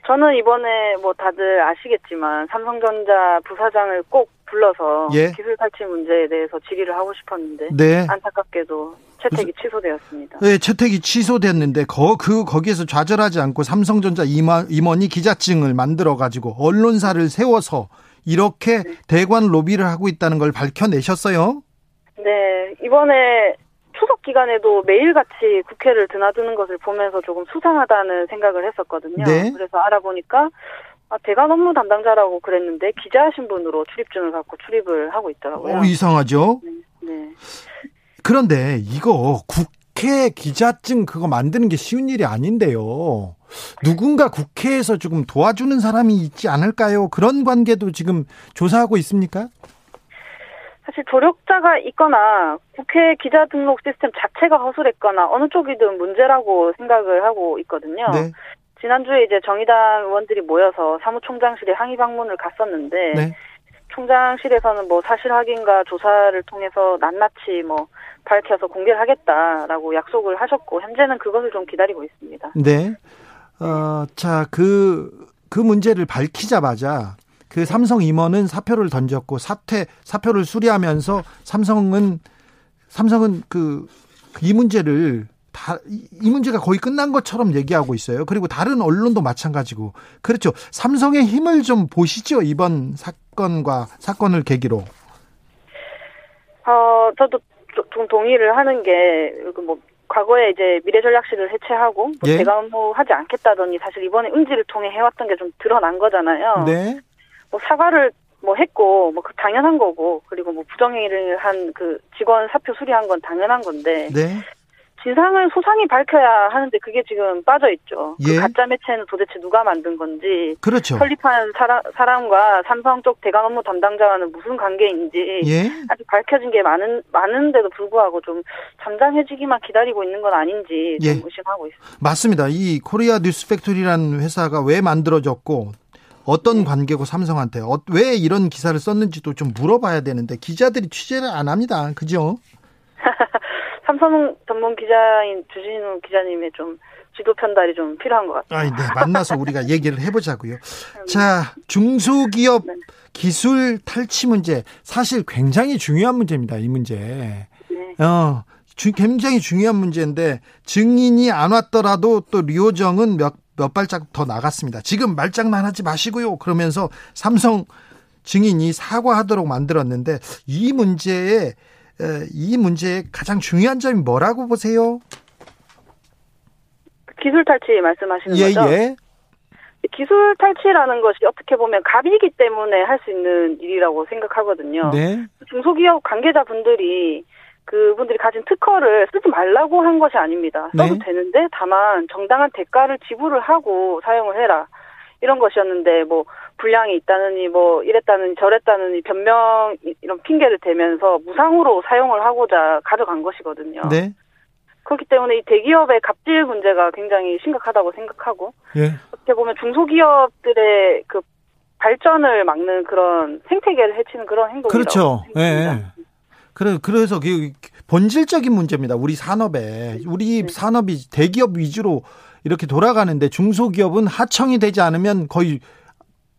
[SPEAKER 3] 저는 이번에 뭐 다들 아시겠지만 삼성전자 부사장을 꼭 불러서 예. 기술 탈취 문제에 대해서 질의를 하고 싶었는데
[SPEAKER 1] 네.
[SPEAKER 3] 안타깝게도 채택이 무슨, 취소되었습니다.
[SPEAKER 1] 네, 채택이 취소됐는데 거, 그 거기에서 좌절하지 않고 삼성전자 임원, 임원이 기자증을 만들어 가지고 언론사를 세워서 이렇게 네. 대관 로비를 하고 있다는 걸 밝혀내셨어요?
[SPEAKER 3] 네, 이번에 추석 기간에도 매일같이 국회를 드나드는 것을 보면서 조금 수상하다는 생각을 했었거든요.
[SPEAKER 1] 네.
[SPEAKER 3] 그래서 알아보니까 아, 대관 업무 담당자라고 그랬는데 기자 신분으로 출입증을 갖고 출입을 하고 있더라고요.
[SPEAKER 1] 어, 이상하죠?
[SPEAKER 3] 네, 네.
[SPEAKER 1] 그런데 이거 국회 기자증 그거 만드는 게 쉬운 일이 아닌데요. 누군가 국회에서 조금 도와주는 사람이 있지 않을까요? 그런 관계도 지금 조사하고 있습니까?
[SPEAKER 3] 사실 조력자가 있거나 국회 기자 등록 시스템 자체가 허술했거나 어느 쪽이든 문제라고 생각을 하고 있거든요.
[SPEAKER 1] 네.
[SPEAKER 3] 지난주에 이제 정의당 의원들이 모여서 사무총장실에 항의 방문을 갔었는데
[SPEAKER 1] 네.
[SPEAKER 3] 총장실에서는 뭐 사실 확인과 조사를 통해서 낱낱이 뭐 밝혀서 공개를 하겠다라고 약속을 하셨고 현재는 그것을 좀 기다리고 있습니다.
[SPEAKER 1] 네. 어, 자, 그, 그 문제를 밝히자마자 그 삼성 임원은 사표를 던졌고 사퇴, 사표를 수리하면서 삼성은, 삼성은 그, 이 문제를 다, 이 문제가 거의 끝난 것처럼 얘기하고 있어요. 그리고 다른 언론도 마찬가지고. 그렇죠. 삼성의 힘을 좀 보시죠. 이번 사건과 사건을 계기로.
[SPEAKER 3] 어, 저도 좀 동의를 하는 게, 뭐, 과거에 이제 미래전략실을 해체하고 뭐
[SPEAKER 1] 예?
[SPEAKER 3] 대가 업무하지 않겠다더니 사실 이번에 응지를 통해 해왔던 게 좀 드러난 거잖아요.
[SPEAKER 1] 네.
[SPEAKER 3] 뭐 사과를 뭐 했고 뭐그 당연한 거고 그리고 뭐 부정행위를 한 그 직원 사표 수리한 건 당연한 건데
[SPEAKER 1] 네.
[SPEAKER 3] 진상을 소상히 밝혀야 하는데 그게 지금 빠져 있죠. 그
[SPEAKER 1] 예.
[SPEAKER 3] 그 가짜 매체는 도대체 누가 만든 건지,
[SPEAKER 1] 그렇죠.
[SPEAKER 3] 설립한 사람, 사람과 삼성 쪽 대강 업무 담당자와는 무슨 관계인지
[SPEAKER 1] 예.
[SPEAKER 3] 아직 밝혀진 게 많은 많은데도 불구하고 좀 잠잠해지기만 기다리고 있는 건 아닌지 좀
[SPEAKER 1] 예.
[SPEAKER 3] 의심하고 있습니다.
[SPEAKER 1] 맞습니다. 이 코리아 뉴스팩토리라는 회사가 왜 만들어졌고 어떤
[SPEAKER 3] 네.
[SPEAKER 1] 관계고 삼성한테 어, 왜 이런 기사를 썼는지도 좀 물어봐야 되는데 기자들이 취재를 안 합니다. 그죠?
[SPEAKER 3] 삼성 전문 기자인 주진우 기자님의 좀 지도 편달이 좀 필요한 것 같아요.
[SPEAKER 1] 아, 네. 만나서 우리가 얘기를 해보자고요. 자, 중소기업
[SPEAKER 3] 네.
[SPEAKER 1] 기술 탈취 문제 사실 굉장히 중요한 문제입니다. 이 문제.
[SPEAKER 3] 네.
[SPEAKER 1] 어, 주, 굉장히 중요한 문제인데 증인이 안 왔더라도 또 류호정은 몇, 몇 발짝 더 나갔습니다. 지금 말장난 하지 마시고요. 그러면서 삼성 증인이 사과하도록 만들었는데 이 문제에 이 문제의 가장 중요한 점이 뭐라고 보세요?
[SPEAKER 3] 기술 탈취 말씀하시는 예, 거죠? 예. 기술 탈취라는 것이 어떻게 보면 갑이기 때문에 할 수 있는 일이라고 생각하거든요. 네. 중소기업 관계자분들이 그분들이 가진 특허를 쓰지 말라고 한 것이 아닙니다. 써도 네. 되는데 다만 정당한 대가를 지불을 하고 사용을 해라. 이런 것이었는데 뭐 불량이 있다느니 뭐 이랬다느니 저랬다느니 변명 이런 핑계를 대면서 무상으로 사용을 하고자 가져간 것이거든요. 네. 그렇기 때문에 이 대기업의 갑질 문제가 굉장히 심각하다고 생각하고 예. 어떻게 보면 중소기업들의 그 발전을 막는 그런 생태계를 해치는 그런 행동이라고
[SPEAKER 1] 그렇죠. 예. 그래 그래서 그 본질적인 문제입니다. 우리 산업에 우리 네. 산업이 대기업 위주로 이렇게 돌아가는데 중소기업은 하청이 되지 않으면 거의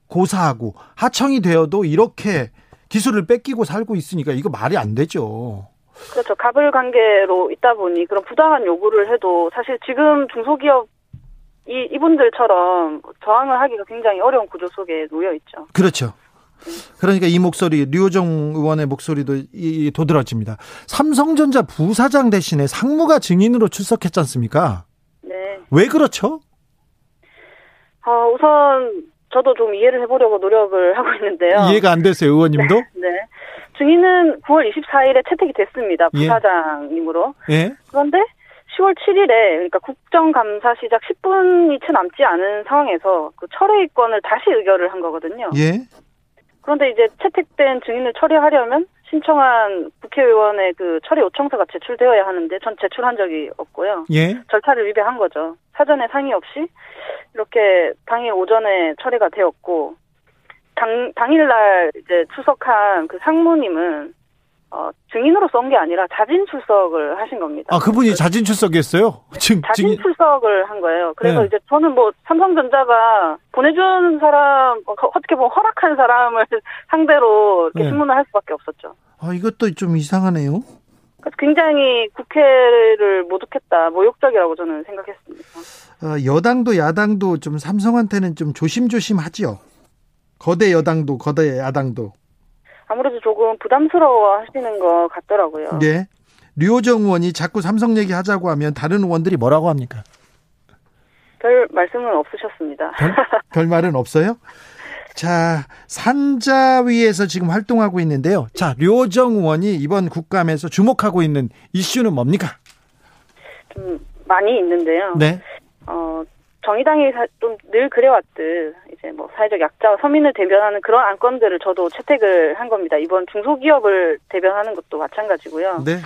[SPEAKER 1] 고사하고 하청이 되어도 이렇게 기술을 뺏기고 살고 있으니까 이거 말이 안 되죠.
[SPEAKER 3] 그렇죠. 갑을 관계로 있다 보니 그런 부당한 요구를 해도 사실 지금 중소기업 이 이분들처럼 저항을 하기가 굉장히 어려운 구조 속에 놓여 있죠.
[SPEAKER 1] 그렇죠. 그러니까 이 목소리 류호정 의원의 목소리도 이, 도드라집니다. 삼성전자 부사장 대신에 상무가 증인으로 출석했지 않습니까? 네. 왜 그렇죠?
[SPEAKER 3] 어, 우선 저도 좀 이해를 해보려고 노력을 하고 있는데요.
[SPEAKER 1] 이해가 안 됐어요, 의원님도? 네.
[SPEAKER 3] 네. 증인은 9월 24일에 채택이 됐습니다. 예. 부사장님으로. 예. 그런데 10월 7일에 그러니까 국정감사 시작 10분이 채 남지 않은 상황에서 그 철회권을 다시 의결을 한 거거든요. 예. 그런데 이제 채택된 증인을 처리하려면 신청한 국회의원의 그 처리 요청서가 제출되어야 하는데 전 제출한 적이 없고요. 예. 절차를 위배한 거죠. 사전에 상의 없이 이렇게 당일 오전에 처리가 되었고 당 당일날 이제 출석한 그 상무님은 어, 증인으로 쏜게 아니라 자진 출석을 하신 겁니다.
[SPEAKER 1] 아, 그분이 자진 출석했어요?
[SPEAKER 3] 증, 자진 증인... 출석을 한 거예요. 그래서 네. 이제 저는 뭐 삼성전자가 보내준 사람, 뭐 어떻게 보면 허락한 사람을 상대로 이렇게 네. 신문을 할 수밖에 없었죠.
[SPEAKER 1] 아, 이것도 좀 이상하네요.
[SPEAKER 3] 굉장히 국회를 모독했다, 모욕적이라고 저는 생각했습니다.
[SPEAKER 1] 어, 여당도 야당도 좀 삼성한테는 좀 조심조심하지요. 거대 여당도 거대 야당도.
[SPEAKER 3] 아무래도 조금 부담스러워 하시는 것 같더라고요.
[SPEAKER 1] 네. 류호정 의원이 자꾸 삼성 얘기 하자고 하면 다른 의원들이 뭐라고 합니까?
[SPEAKER 3] 별 말씀은 없으셨습니다.
[SPEAKER 1] 별, 별 말은 없어요? 자, 산자위에서 지금 활동하고 있는데요. 자, 류호정 의원이 이번 국감에서 주목하고 있는 이슈는 뭡니까?
[SPEAKER 3] 좀 많이 있는데요. 네. 어, 정의당이 좀 늘 그래왔듯 이제 뭐 사회적 약자와 서민을 대변하는 그런 안건들을 저도 채택을 한 겁니다. 이번 중소기업을 대변하는 것도 마찬가지고요. 네.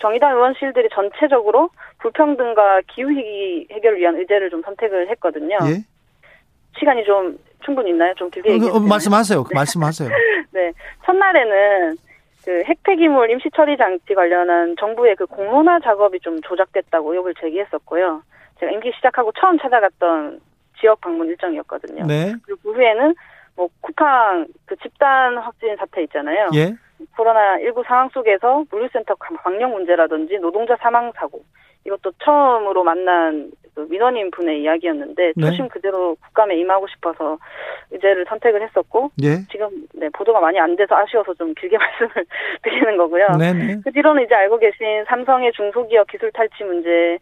[SPEAKER 3] 정의당 의원실들이 전체적으로 불평등과 기후위기 해결을 위한 의제를 좀 선택을 했거든요. 예? 시간이 좀 충분히 있나요? 좀 길게 얘기해 어,
[SPEAKER 1] 말씀하세요. 네. 말씀하세요.
[SPEAKER 3] 네. 첫날에는 그 핵폐기물 임시 처리 장치 관련한 정부의 그 공론화 작업이 좀 조작됐다고 의혹을 제기했었고요. 제가 임기 시작하고 처음 찾아갔던 지역 방문 일정이었거든요. 네. 그리고 그 후에는 뭐 쿠팡 그 집단 확진 사태 있잖아요. 예. 코로나 19 상황 속에서 물류센터 방역 문제라든지 노동자 사망 사고 이것도 처음으로 만난 그 민원인 분의 이야기였는데 네. 초심 그대로 국감에 임하고 싶어서 의제를 선택을 했었고 예. 지금 네, 보도가 많이 안 돼서 아쉬워서 좀 길게 말씀을 드리는 거고요. 네네. 네. 그 뒤로는 이제 알고 계신 삼성의 중소기업 기술 탈취 문제,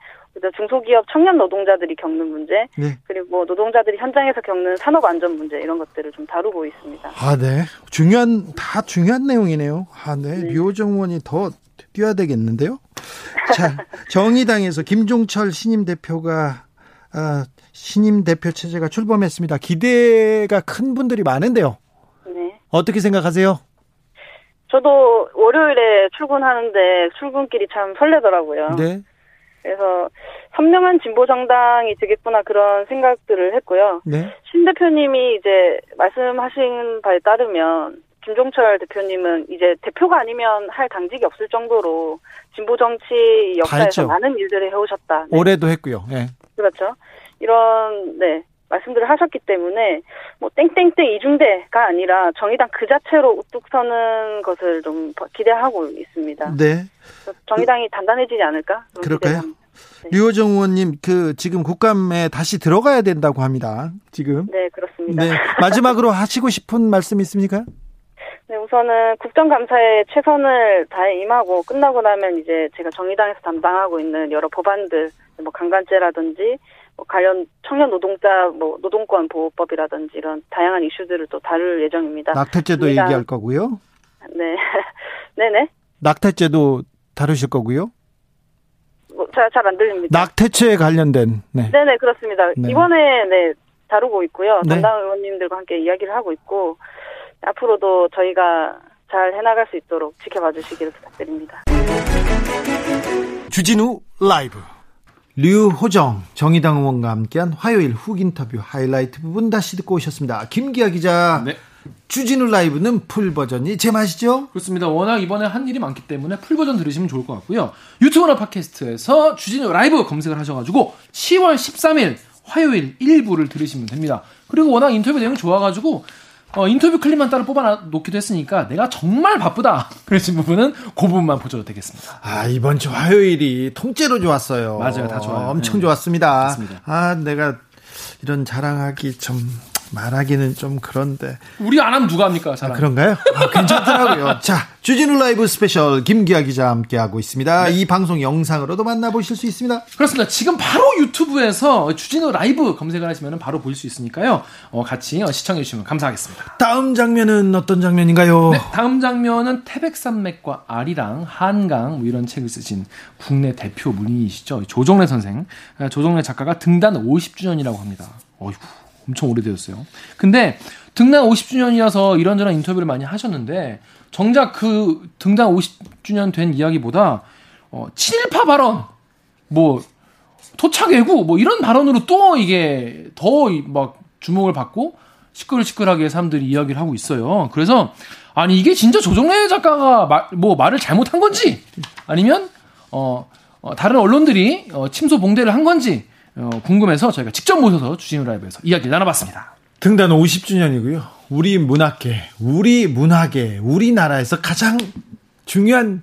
[SPEAKER 3] 중소기업 청년 노동자들이 겪는 문제, 네. 그리고 노동자들이 현장에서 겪는 산업 안전 문제 이런 것들을 좀 다루고 있습니다.
[SPEAKER 1] 아, 네. 중요한 다 중요한 내용이네요. 아, 네. 네. 류호정 의원이 더 뛰어야 되겠는데요. 자, 정의당에서 김종철 신임 대표가 아, 신임 대표 체제가 출범했습니다. 기대가 큰 분들이 많은데요. 네. 어떻게 생각하세요?
[SPEAKER 3] 저도 월요일에 출근하는데 출근길이 참 설레더라고요. 네. 그래서 선명한 진보 정당이 되겠구나 그런 생각들을 했고요. 네. 신 대표님이 이제 말씀하신 바에 따르면 김종철 대표님은 이제 대표가 아니면 할 당직이 없을 정도로 진보 정치 역사에서 많은 일들을 해오셨다.
[SPEAKER 1] 네. 올해도 했고요. 네.
[SPEAKER 3] 그렇죠. 이런 네 말씀들을 하셨기 때문에 뭐 땡땡땡 이중대가 아니라 정의당 그 자체로 우뚝 서는 것을 좀 기대하고 있습니다.
[SPEAKER 1] 네.
[SPEAKER 3] 정의당이 그, 단단해지지 않을까?
[SPEAKER 1] 그럴까요? 네. 류호정 의원님 그 지금 국감에 다시 들어가야 된다고 합니다. 지금.
[SPEAKER 3] 네, 그렇습니다. 네.
[SPEAKER 1] 마지막으로 하시고 싶은 말씀 있습니까?
[SPEAKER 3] 네, 우선은 국정감사에 최선을 다해 임하고 끝나고 나면 이제 제가 정의당에서 담당하고 있는 여러 법안들, 뭐 강간죄라든지 뭐 관련 청년 노동자 뭐 노동권 보호법이라든지 이런 다양한 이슈들을 또 다룰 예정입니다.
[SPEAKER 1] 낙태죄도 정의당... 얘기할 거고요.
[SPEAKER 3] 네, 네네.
[SPEAKER 1] 낙태죄도 다루실 거고요.
[SPEAKER 3] 뭐, 잘안 들립니다.
[SPEAKER 1] 낙태죄에 관련된.
[SPEAKER 3] 네. 네네 그렇습니다. 네. 이번에 네 다루고 있고요. 네. 담당 의원님들과 함께 이야기를 하고 있고 앞으로도 저희가 잘 해나갈 수 있도록 지켜봐 주시기를 부탁드립니다.
[SPEAKER 1] 주진우 라이브 류호정 정의당 의원과 함께한 화요일 훅 인터뷰 하이라이트 부분 다시 듣고 오셨습니다. 김기아 기자. 네. 주진우 라이브는 풀 버전이 제맛이죠?
[SPEAKER 2] 그렇습니다. 워낙 이번에 한 일이 많기 때문에 풀 버전 들으시면 좋을 것 같고요. 유튜브나 팟캐스트에서 주진우 라이브 검색을 하셔가지고 10월 13일 화요일 1부를 들으시면 됩니다. 그리고 워낙 인터뷰 내용이 좋아가지고 어, 인터뷰 클립만 따로 뽑아 놓기도 했으니까 내가 정말 바쁘다. 그러신 부분은 그 부분만 보셔도 되겠습니다.
[SPEAKER 1] 아, 이번 주 화요일이 통째로 좋았어요.
[SPEAKER 2] 맞아요. 다 좋아요.
[SPEAKER 1] 엄청 네. 좋았습니다. 맞습니다. 아, 내가 이런 자랑하기 좀 말하기는 좀 그런데.
[SPEAKER 2] 우리 안 하면 누가 합니까? 자랑.
[SPEAKER 1] 아, 그런가요? 아, 괜찮더라고요. 자, 주진우 라이브 스페셜 김기아 기자 함께 하고 있습니다. 네. 이 방송 영상으로도 만나보실 수 있습니다.
[SPEAKER 2] 그렇습니다. 지금 바로 유튜브에서 주진우 라이브 검색을 하시면 바로 볼수 있으니까요. 어, 같이 어, 시청해 주시면 감사하겠습니다.
[SPEAKER 1] 다음 장면은 어떤 장면인가요? 네,
[SPEAKER 2] 다음 장면은 태백산맥과 아리랑, 한강 뭐 이런 책을 쓰신 국내 대표 문인이시죠. 조정래 선생. 아, 조정래 작가가 등단 50주년이라고 합니다. 어이구. 엄청 오래되었어요. 근데 등단 50주년이라서 이런저런 인터뷰를 많이 하셨는데 정작 그 등단 50주년 된 이야기보다 어, 친일파 발언, 뭐 토착외구 뭐 이런 발언으로 또 이게 더 막 주목을 받고 시끌시끌하게 사람들이 이야기를 하고 있어요. 그래서 아니 이게 진짜 조정래 작가가 말, 뭐 말을 잘못한 건지 아니면 어, 어 다른 언론들이 어, 침소 봉대를 한 건지 어, 궁금해서 저희가 직접 모셔서 주진우 라이브에서 이야기를 나눠봤습니다.
[SPEAKER 1] 등단 50주년이고요. 우리 문학계, 우리 문학계, 우리나라에서 가장 중요한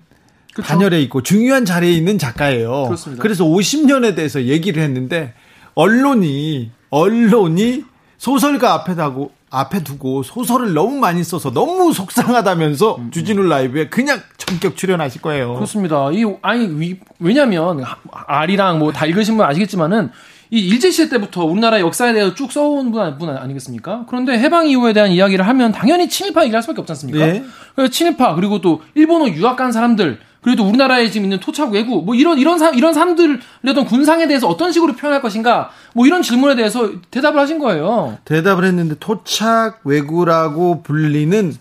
[SPEAKER 1] 그쵸? 단열에 있고 중요한 자리에 있는 작가예요. 그렇습니다. 그래서 50년에 대해서 얘기를 했는데 언론이 언론이 소설가 앞에 다고 앞에 두고 소설을 너무 많이 써서 너무 속상하다면서 음, 음. 주진우 라이브에 그냥 전격 출연하실 거예요.
[SPEAKER 2] 그렇습니다. 이 아니 왜냐면 아리랑 뭐 다 읽으신 분 아시겠지만은 이 일제 시대 때부터 우리나라 역사에 대해서 쭉 써온 분, 분 아니겠습니까? 그런데 해방 이후에 대한 이야기를 하면 당연히 친일파 얘기를 할 수밖에 없지 않습니까? 네. 친일파 그리고 또 일본어 유학 간 사람들 그래도 우리나라에 지금 있는 토착 외구 뭐 이런 이런 사 이런 사람들의 어떤 군상에 대해서 어떤 식으로 표현할 것인가 뭐 이런 질문에 대해서 대답을 하신 거예요.
[SPEAKER 1] 대답을 했는데 토착 외구라고 불리는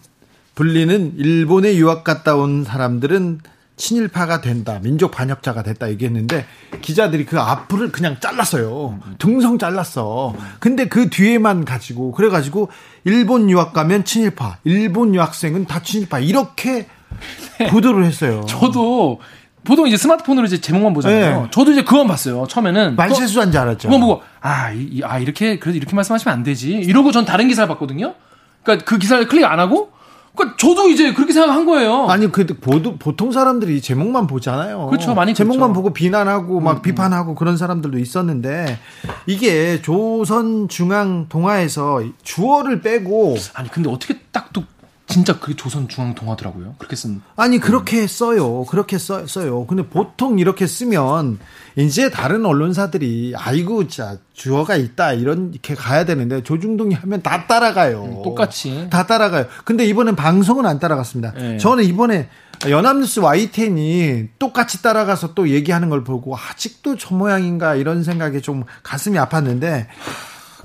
[SPEAKER 1] 불리는 일본에 유학 갔다 온 사람들은 친일파가 된다, 민족 반역자가 됐다 얘기했는데 기자들이 그 앞을 그냥 잘랐어요. 등성 잘랐어. 근데 그 뒤에만 가지고 그래가지고 일본 유학 가면 친일파, 일본 유학생은 다 친일파 이렇게 네. 보도를 했어요.
[SPEAKER 2] 저도 보통 이제 스마트폰으로 이제 제목만 보잖아요. 네. 저도 이제 그건 봤어요. 처음에는
[SPEAKER 1] 말실수한 줄 알았죠.
[SPEAKER 2] 그거 보고 아, 이, 아 이렇게 그래도 이렇게 말씀하시면 안 되지. 이러고 전 다른 기사를 봤거든요. 그러니까 그 기사를 클릭 안 하고 그러니까 저도 이제 그렇게 생각한 거예요.
[SPEAKER 1] 아니 그 보통 사람들이 제목만 보잖아요.
[SPEAKER 2] 그렇죠, 많이
[SPEAKER 1] 제목만 그렇죠. 보고 비난하고 막 음, 음. 비판하고 그런 사람들도 있었는데 이게 조선 중앙 동화에서 주어를 빼고
[SPEAKER 2] 아니 근데 어떻게 딱 또 진짜 그 조선 중앙 동화더라고요. 그렇게 쓴.
[SPEAKER 1] 아니 그렇게 써요. 그렇게 써, 써요. 근데 보통 이렇게 쓰면 이제 다른 언론사들이 아이고 자 주어가 있다 이런 이렇게 가야 되는데 조중동이 하면 다 따라가요. 음,
[SPEAKER 2] 똑같이.
[SPEAKER 1] 다 따라가요. 근데 이번엔 방송은 안 따라갔습니다. 네. 저는 이번에 연합뉴스 Y10이 똑같이 따라가서 또 얘기하는 걸 보고 아직도 저 모양인가 이런 생각에 좀 가슴이 아팠는데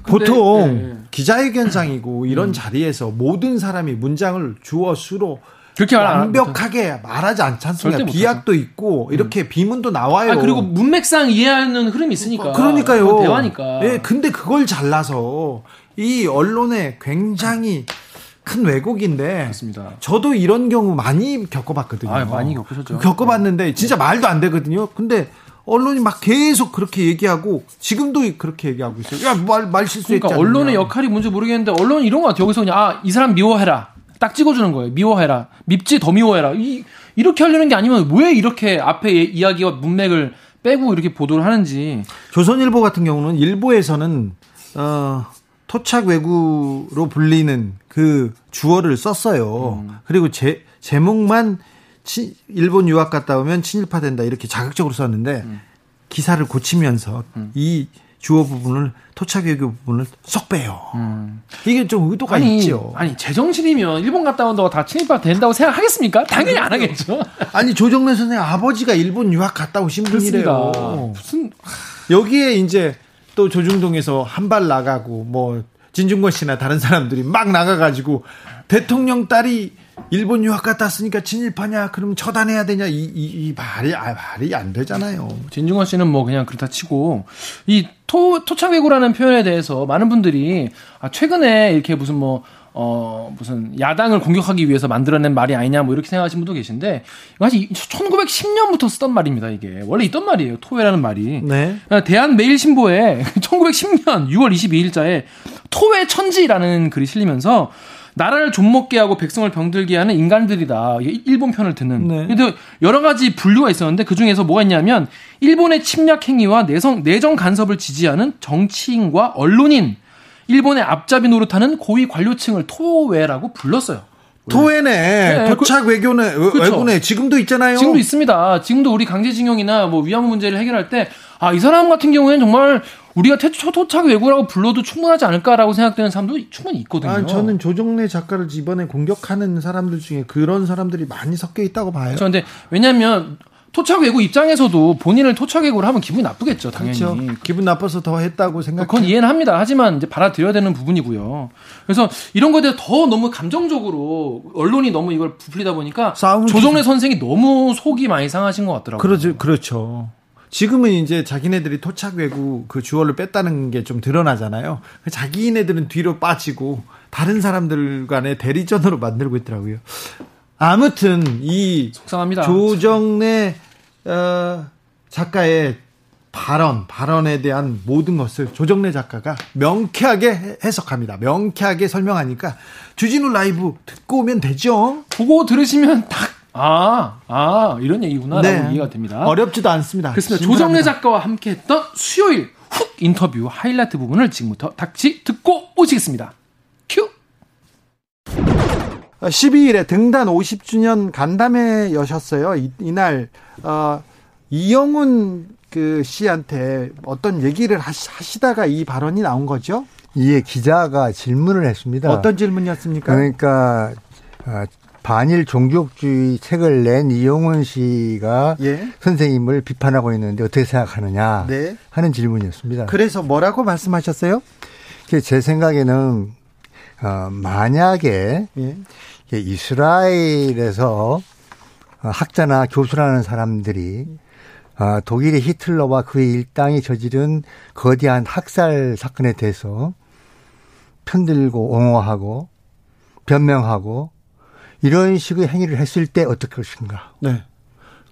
[SPEAKER 1] 보통 네. 기자회견장이고 이런 음. 자리에서 모든 사람이 문장을 주어 수로 그렇게 완벽하게 말하지 않지 않습니까? 비약도 있고 음. 이렇게 음. 비문도 나와요. 아,
[SPEAKER 2] 그리고 문맥상 이해하는 흐름이 있으니까.
[SPEAKER 1] 그러니까요.
[SPEAKER 2] 대화니까.
[SPEAKER 1] 예, 근데 그걸 잘라서 이 언론에 굉장히 큰 왜곡인데.
[SPEAKER 2] 맞습니다.
[SPEAKER 1] 저도 이런 경우 많이 겪어봤거든요.
[SPEAKER 2] 아, 많이 겪으셨죠.
[SPEAKER 1] 겪어봤는데 진짜 말도 안 되거든요. 근데 언론이 막 계속 그렇게 얘기하고 지금도 그렇게 얘기하고 있어요. 야, 말, 말 실수했잖아.
[SPEAKER 2] 그러니까 언론의 역할이 뭔지 모르겠는데 언론은 이런 거 같아요. 여기서 그냥 아, 이 사람 미워해라. 딱 찍어주는 거예요. 미워해라. 밉지 더 미워해라. 이, 이렇게 하려는 게 아니면 왜 이렇게 앞에 이야기와 문맥을 빼고 이렇게 보도를 하는지.
[SPEAKER 1] 조선일보 같은 경우는 일보에서는 어, 토착 외구로 불리는 그 주어를 썼어요. 음. 그리고 제 제목만 치, 일본 유학 갔다 오면 친일파 된다 이렇게 자극적으로 썼는데 음. 기사를 고치면서 음. 이 주어 부분을 토착 외교 부분을 쏙 빼요. 음. 이게 좀 의도가
[SPEAKER 2] 아니,
[SPEAKER 1] 있죠.
[SPEAKER 2] 아니 제정신이면 일본 갔다 온다고 다 친일파 된다고 생각하겠습니까? 당연히 안 하겠죠.
[SPEAKER 1] 아니 조정래 선생 아버지가 일본 유학 갔다 오신 분이래요. 무슨 여기에 이제 또 조중동에서 한 발 나가고 뭐 진중권 씨나 다른 사람들이 막 나가가지고 대통령 딸이 일본 유학 갔다 왔으니까 친일파냐? 그럼 처단해야 되냐? 이, 이, 이 말이, 아, 말이 안 되잖아요.
[SPEAKER 2] 진중권 씨는 뭐 그냥 그렇다 치고, 이 토, 토착외구라는 표현에 대해서 많은 분들이, 아, 최근에 이렇게 무슨 뭐, 어, 무슨 야당을 공격하기 위해서 만들어낸 말이 아니냐 뭐 이렇게 생각하시는 분도 계신데, 사실 1910년부터 쓰던 말입니다, 이게. 원래 있던 말이에요, 토외라는 말이. 네. 그러니까 대한매일신보에 1910년 6월 22일자에 토외 천지라는 글이 실리면서 나라를 좀먹게 하고 백성을 병들게 하는 인간들이다. 일본 편을 듣는. 네. 근데 여러 가지 분류가 있었는데 그 중에서 뭐가 있냐면 일본의 침략 행위와 내성, 내정 간섭을 지지하는 정치인과 언론인, 일본의 앞잡이 노릇하는 고위 관료층을 토외라고 불렀어요.
[SPEAKER 1] 토해네. 네, 도착 그, 외교는 그렇죠. 외국네 지금도 있잖아요.
[SPEAKER 2] 지금도 있습니다. 지금도 우리 강제징용이나 뭐 위안부 문제를 해결할 때 아, 이 사람 같은 경우에는 정말 우리가 태초 토착 외구라고 불러도 충분하지 않을까라고 생각되는 사람도 충분히 있거든요. 아,
[SPEAKER 1] 저는 조정래 작가를 이번에 공격하는 사람들 중에 그런 사람들이 많이 섞여 있다고 봐요.
[SPEAKER 2] 그런데 왜냐하면 토착 외구 입장에서도 본인을 토착 외구를 하면 기분이 나쁘겠죠, 당연히. 그렇죠.
[SPEAKER 1] 기분 나빠서 더 했다고 생각.
[SPEAKER 2] 그건 이해는 합니다. 하지만 이제 받아들여야 되는 부분이고요. 그래서 이런 거에 대해 더 너무 감정적으로 언론이 너무 이걸 부풀리다 보니까 조정래 선생이 너무 속이 많이 상하신 것 같더라고요.
[SPEAKER 1] 그렇죠, 그렇죠. 지금은 이제 자기네들이 토착 외구 그 주어를 뺐다는 게 좀 드러나잖아요. 자기네들은 뒤로 빠지고 다른 사람들 간의 대리전으로 만들고 있더라고요. 아무튼 이 속상합니다. 조정래 어, 작가의 발언, 발언에 대한 모든 것을 조정래 작가가 명쾌하게 해석합니다. 명쾌하게 설명하니까 주진우 라이브 듣고 오면 되죠.
[SPEAKER 2] 보고 들으시면 딱 아, 아, 이런 얘기구나라고 네. 이해가 됩니다.
[SPEAKER 1] 어렵지도 않습니다.
[SPEAKER 2] 그렇습니다. 조정래 작가와 함께 했던 수요일 훅 인터뷰 하이라이트 부분을 지금부터 닥치 듣고 오시겠습니다. 큐!
[SPEAKER 1] 12일에 등단 50주년 간담회 여셨어요. 이, 이날, 어, 이영훈 그 씨한테 어떤 얘기를 하시 다가 이 발언이 나온 거죠?
[SPEAKER 4] 예, 기자가 질문을 했습니다.
[SPEAKER 1] 어떤 질문이었습니까?
[SPEAKER 4] 그러니까, 아, 반일 종족주의 책을 낸 이용훈 씨가 예. 선생님을 비판하고 있는데 어떻게 생각하느냐 네. 하는 질문이었습니다.
[SPEAKER 1] 그래서 뭐라고 말씀하셨어요?
[SPEAKER 4] 제 생각에는 어, 만약에 예. 이스라엘에서 학자나 교수라는 사람들이 어, 독일의 히틀러와 그의 일당이 저지른 거대한 학살 사건에 대해서 편들고 옹호하고 변명하고 이런 식의 행위를 했을 때 어떨 것인가?
[SPEAKER 1] 네.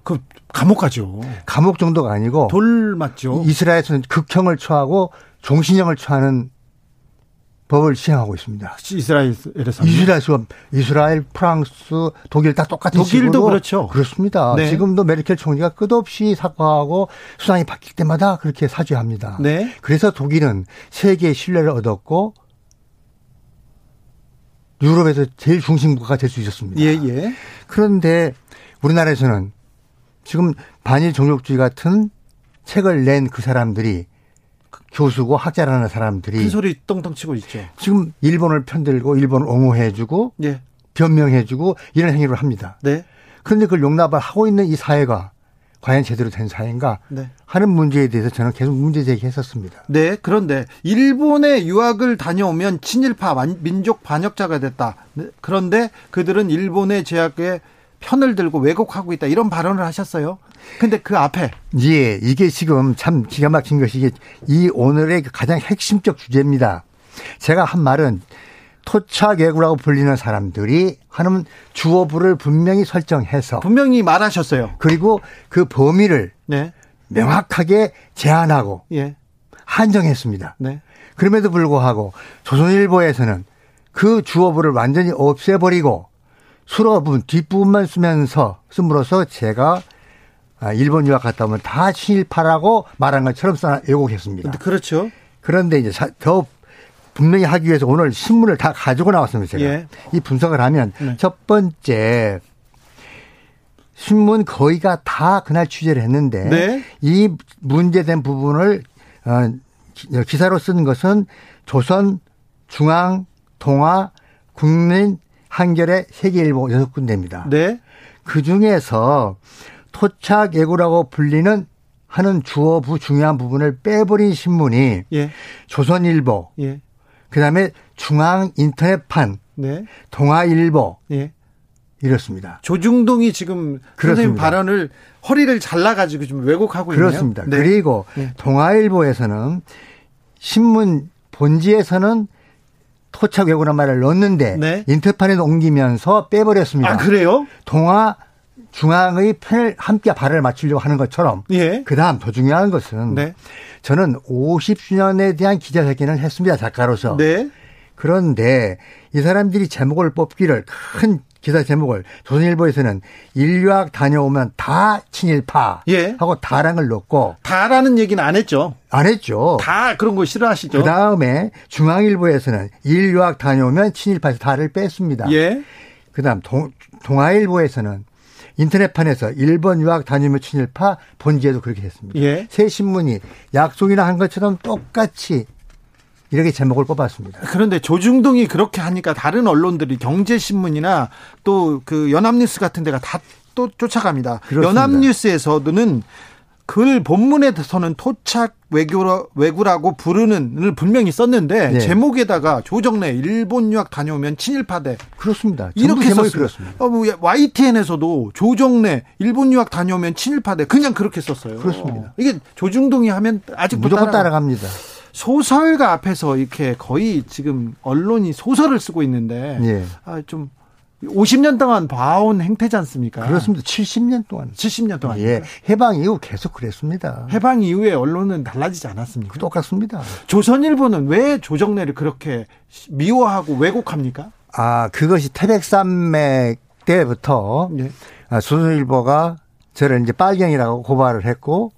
[SPEAKER 1] 그 감옥 가죠.
[SPEAKER 4] 감옥 정도가 아니고
[SPEAKER 1] 돌 맞죠.
[SPEAKER 4] 이스라엘에서는 극형을 처하고 종신형을 처하는 법을 시행하고 있습니다.
[SPEAKER 1] 이스라엘에서
[SPEAKER 4] 이스라엘에서 이스라엘, 프랑스, 독일 다 똑같은
[SPEAKER 1] 독일도 식으로 그렇죠.
[SPEAKER 4] 그렇습니다. 네. 지금도 메르켈 총리가 끝없이 사과하고 수상이 바뀔 때마다 그렇게 사죄합니다. 네. 그래서 독일은 세계의 신뢰를 얻었고 유럽에서 제일 중심국가가 될 수 있었습니다. 예, 예. 그런데 우리나라에서는 지금 반일 종족주의 같은 책을 낸 그 사람들이 교수고 학자라는 사람들이
[SPEAKER 1] 큰 소리 똥똥 치고 있죠.
[SPEAKER 4] 지금 일본을 편들고 일본을 옹호해주고 예. 변명해주고 이런 행위를 합니다. 네. 그런데 그걸 용납을 하고 있는 이 사회가 과연 제대로 된 사회인가 네. 하는 문제에 대해서 저는 계속 문제 제기했었습니다.
[SPEAKER 1] 네, 그런데 일본에 유학을 다녀오면 친일파 민족 반역자가 됐다. 네, 그런데 그들은 일본의 제약에 편을 들고 왜곡하고 있다 이런 발언을 하셨어요. 근데 그 앞에
[SPEAKER 4] 예, 이게 지금 참 기가 막힌 것이 이게 이 오늘의 가장 핵심적 주제입니다. 제가 한 말은 토착외구라고 불리는 사람들이 하는 주어부를 분명히 설정해서
[SPEAKER 1] 분명히 말하셨어요.
[SPEAKER 4] 그리고 그 범위를 네. 명확하게 제한하고 예. 한정했습니다. 네. 그럼에도 불구하고 조선일보에서는 그 주어부를 완전히 없애버리고 수어 부분 뒷부분만 쓰면서 씀으로써 제가 아, 일본 유학 갔다 오면 다 친일파라고 말한 것처럼 써나 왜곡했습니다.
[SPEAKER 1] 그렇죠.
[SPEAKER 4] 그런데 이제 더 분명히 하기 위해서 오늘 신문을 다 가지고 나왔습니다. 제가 예. 이 분석을 하면 네. 첫 번째 신문 거의가 다 그날 취재를 했는데 네. 이 문제된 부분을 어, 기사로 쓴 것은 조선, 중앙, 동아, 국민, 한겨레, 세계일보 여섯 군데입니다. 네. 그 중에서 토착 예고라고 불리는 하는 주어부 중요한 부분을 빼버린 신문이 예. 조선일보, 예. 그다음에 중앙 인터넷판, 네. 동아일보 예. 이렇습니다.
[SPEAKER 1] 조중동이 지금 그렇습니다. 선생님 발언을 허리를 잘라가지고 좀 왜곡하고
[SPEAKER 4] 있네요. 그렇습니다. 네. 그리고 네. 동아일보에서는 신문 본지에서는 토착 왜곡란 말을 넣었는데 네. 인터판에 옮기면서 빼버렸습니다.
[SPEAKER 1] 아 그래요?
[SPEAKER 4] 동아 중앙의 편을 함께 발을 맞추려고 하는 것처럼 예. 그다음 더 중요한 것은 네. 저는 50주년에 대한 기자회견을 했습니다 작가로서 네. 그런데 이 사람들이 제목을 뽑기를 큰 기사 제목을 조선일보에서는 인류학 다녀오면 다 친일파 예. 하고 걸 넣고
[SPEAKER 1] 다라는 얘기는 안 했죠.
[SPEAKER 4] 안 했죠.
[SPEAKER 1] 다 그런 거 싫어하시죠.
[SPEAKER 4] 그 다음에 중앙일보에서는 인류학 다녀오면 친일파에서 다를 뺐습니다. 예. 그다음 동, 동아일보에서는 인터넷판에서 일본 유학 다니며 친일파 본지에도 그렇게 했습니다. 예. 새 신문이 약속이나 한 것처럼 똑같이 이렇게 제목을 뽑았습니다.
[SPEAKER 1] 그런데 조중동이 그렇게 하니까 다른 언론들이 경제신문이나 또 그 연합뉴스 같은 데가 다 또 쫓아갑니다. 그렇습니다. 연합뉴스에서는 글 본문에서는 토착 외교라, 외구라고 부르는을 분명히 썼는데 네. 제목에다가 조정래 일본 유학 다녀오면 친일파대
[SPEAKER 4] 그렇습니다.
[SPEAKER 1] 이렇게 썼습니다. 그렇습니다. 어, 뭐 YTN에서도 조정래 일본 유학 다녀오면 친일파대 그냥 그렇게 썼어요.
[SPEAKER 4] 그렇습니다.
[SPEAKER 1] 이게 조중동이 하면 아직
[SPEAKER 4] 무조건 따라... 따라갑니다.
[SPEAKER 1] 소설가 앞에서 이렇게 거의 지금 언론이 소설을 쓰고 있는데 네. 아, 좀 50년 동안 봐온 행태지 않습니까?
[SPEAKER 4] 그렇습니다. 70년 동안.
[SPEAKER 1] 70년 동안.
[SPEAKER 4] 예. 해방 이후 계속 그랬습니다.
[SPEAKER 1] 해방 이후에 언론은 달라지지 않았습니까?
[SPEAKER 4] 똑같습니다.
[SPEAKER 1] 조선일보는 왜 조정래를 그렇게 미워하고 왜곡합니까?
[SPEAKER 4] 아, 그것이 태백산맥 때부터 예. 아, 조선일보가 저를 이제 빨갱이라고 고발을 했고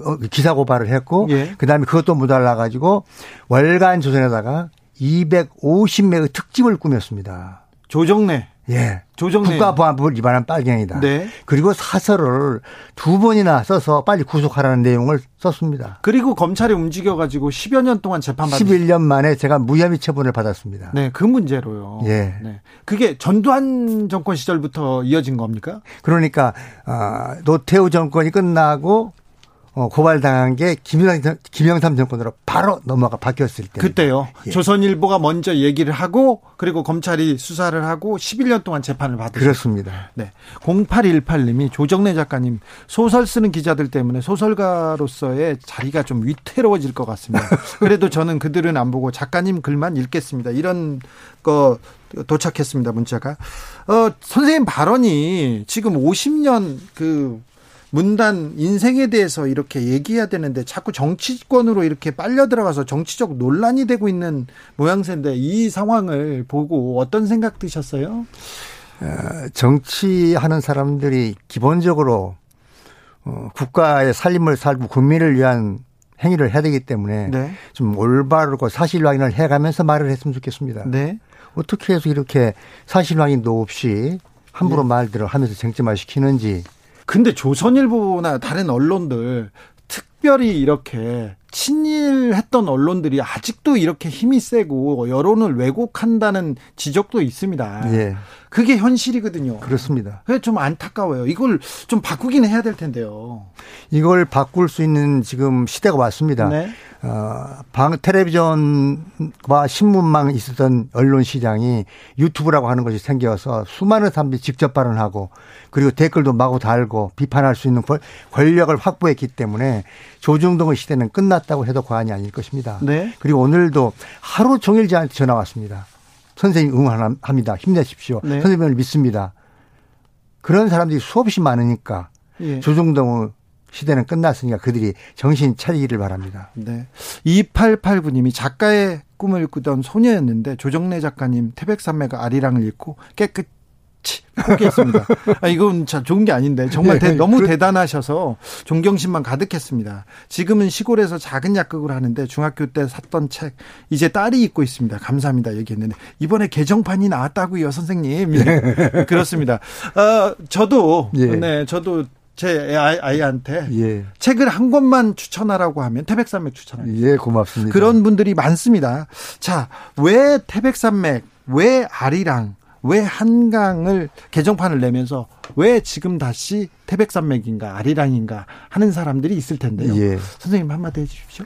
[SPEAKER 4] 어, 기사 고발을 했고 예. 그다음에 그것도 못달라 가지고 월간 조선에다가 250매의 특집을 꾸몄습니다.
[SPEAKER 1] 조정래.
[SPEAKER 4] 예. 조정래. 국가보안법을 위반한 빨갱이다. 네. 그리고 사설을 두 번이나 써서 빨리 구속하라는 내용을 썼습니다.
[SPEAKER 1] 그리고 검찰이 움직여가지고 10여 년 동안 재판받
[SPEAKER 4] 11년 만에 제가 무혐의 처분을 받았습니다.
[SPEAKER 1] 네, 그 문제로요. 예. 네. 그게 전두환 정권 시절부터 이어진 겁니까?
[SPEAKER 4] 그러니까, 아, 노태우 정권이 끝나고 어, 고발당한 게 김영삼, 김영삼 정권으로 바로 넘어가 바뀌었을 때.
[SPEAKER 1] 그때요. 예. 조선일보가 먼저 얘기를 하고 그리고 검찰이 수사를 하고 11년 동안 재판을 받으셨
[SPEAKER 4] 그렇습니다.
[SPEAKER 1] 네. 0818님이 조정래 작가님 소설 쓰는 기자들 때문에 소설가로서의 자리가 좀 위태로워질 것 같습니다. 그래도 저는 그들은 안 보고 작가님 글만 읽겠습니다. 이런 거 도착했습니다. 문자가. 어, 선생님 발언이 지금 50년 그 문단 인생에 대해서 이렇게 얘기해야 되는데 자꾸 정치권으로 이렇게 빨려 들어가서 정치적 논란이 되고 있는 모양새인데 이 상황을 보고 어떤 생각 드셨어요?
[SPEAKER 4] 어, 정치하는 사람들이 기본적으로 어, 국가의 살림을 살고 국민을 위한 행위를 해야 되기 때문에 네. 좀 올바르고 사실 확인을 해가면서 말을 했으면 좋겠습니다. 네. 어떻게 해서 이렇게 사실 확인도 없이 함부로 네. 말들을 하면서 쟁점화 시키는지
[SPEAKER 1] 근데 조선일보나 다른 언론들 특별히 이렇게 친일했던 언론들이 아직도 이렇게 힘이 세고 여론을 왜곡한다는 지적도 있습니다. 예. 그게 현실이거든요.
[SPEAKER 4] 그렇습니다.
[SPEAKER 1] 그게 좀 안타까워요. 이걸 좀 바꾸기는 해야 될 텐데요.
[SPEAKER 4] 이걸 바꿀 수 있는 지금 시대가 왔습니다. 네. 어, 방, 텔레비전과 신문망 있었던 언론 시장이 유튜브라고 하는 것이 생겨서 수많은 사람들이 직접 발언하고 그리고 댓글도 마구 달고 비판할 수 있는 권력을 확보했기 때문에 조중동의 시대는 끝났다고 해도 과언이 아닐 것입니다. 네. 그리고 오늘도 하루 종일 저한테 전화 왔습니다. 선생님 응원합니다. 힘내십시오. 네. 선생님을 믿습니다. 그런 사람들이 수없이 많으니까 예. 조중동의 시대는 끝났으니까 그들이 정신 차리기를 바랍니다.
[SPEAKER 1] 네. 2889님이 작가의 꿈을 꾸던 소녀였는데 조정래 작가님 태백산맥과 아리랑을 읽고 깨끗 포기했습니다. 아, 이건 참 좋은 게 아닌데 정말 대, 너무 그래. 대단하셔서 존경심만 가득했습니다. 지금은 시골에서 작은 약국을 하는데 중학교 때 샀던 책 이제 딸이 읽고 있습니다. 감사합니다. 얘기했는데 이번에 개정판이 나왔다고요, 선생님. 예. 그렇습니다. 어, 저도 예. 네, 저도 제 아이, 한테 예. 책을 한 권만 추천하라고 하면 태백산맥 추천합니다.
[SPEAKER 4] 예, 고맙습니다.
[SPEAKER 1] 그런 분들이 많습니다. 자, 왜 태백산맥, 왜 아리랑, 왜 한강을 개정판을 내면서 왜 지금 다시 태백산맥인가 아리랑인가 하는 사람들이 있을 텐데요. 예. 선생님 한마디 해주십시오.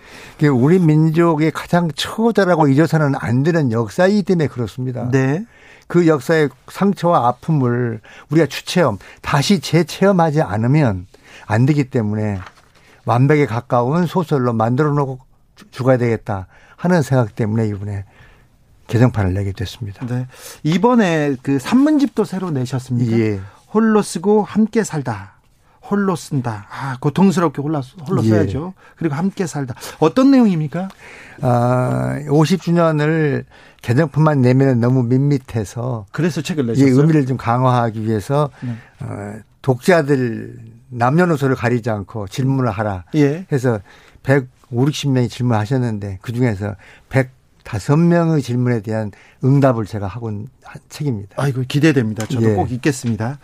[SPEAKER 4] 우리 민족의 가장 처절하고 잊어서는 안 되는 역사이기 때문에 그렇습니다. 네. 그 역사의 상처와 아픔을 우리가 추체험 다시 재체험하지 않으면 안 되기 때문에 완벽에 가까운 소설로 만들어 놓고 죽어야 되겠다 하는 생각 때문에 이번에 개정판을 내게 됐습니다. 네.
[SPEAKER 1] 이번에 그 산문집도 새로 내셨습니다. 예. 홀로 쓰고 함께 살다. 홀로 쓴다. 아, 고통스럽게 홀로, 홀로 예. 써야죠. 그리고 함께 살다. 어떤 내용입니까?
[SPEAKER 4] 아, 50주년을 개정판만 내면 너무 밋밋해서.
[SPEAKER 1] 그래서 책을 내셨어요.
[SPEAKER 4] 예, 의미를 좀 강화하기 위해서 네. 어, 독자들 남녀노소를 가리지 않고 질문을 하라. 예. 해서 150, 60명이 질문하셨는데 그 중에서 100 다섯 명의 질문에 대한 응답을 제가 하고 한 책입니다.
[SPEAKER 1] 아이고 기대됩니다. 저도 예. 꼭 읽겠습니다.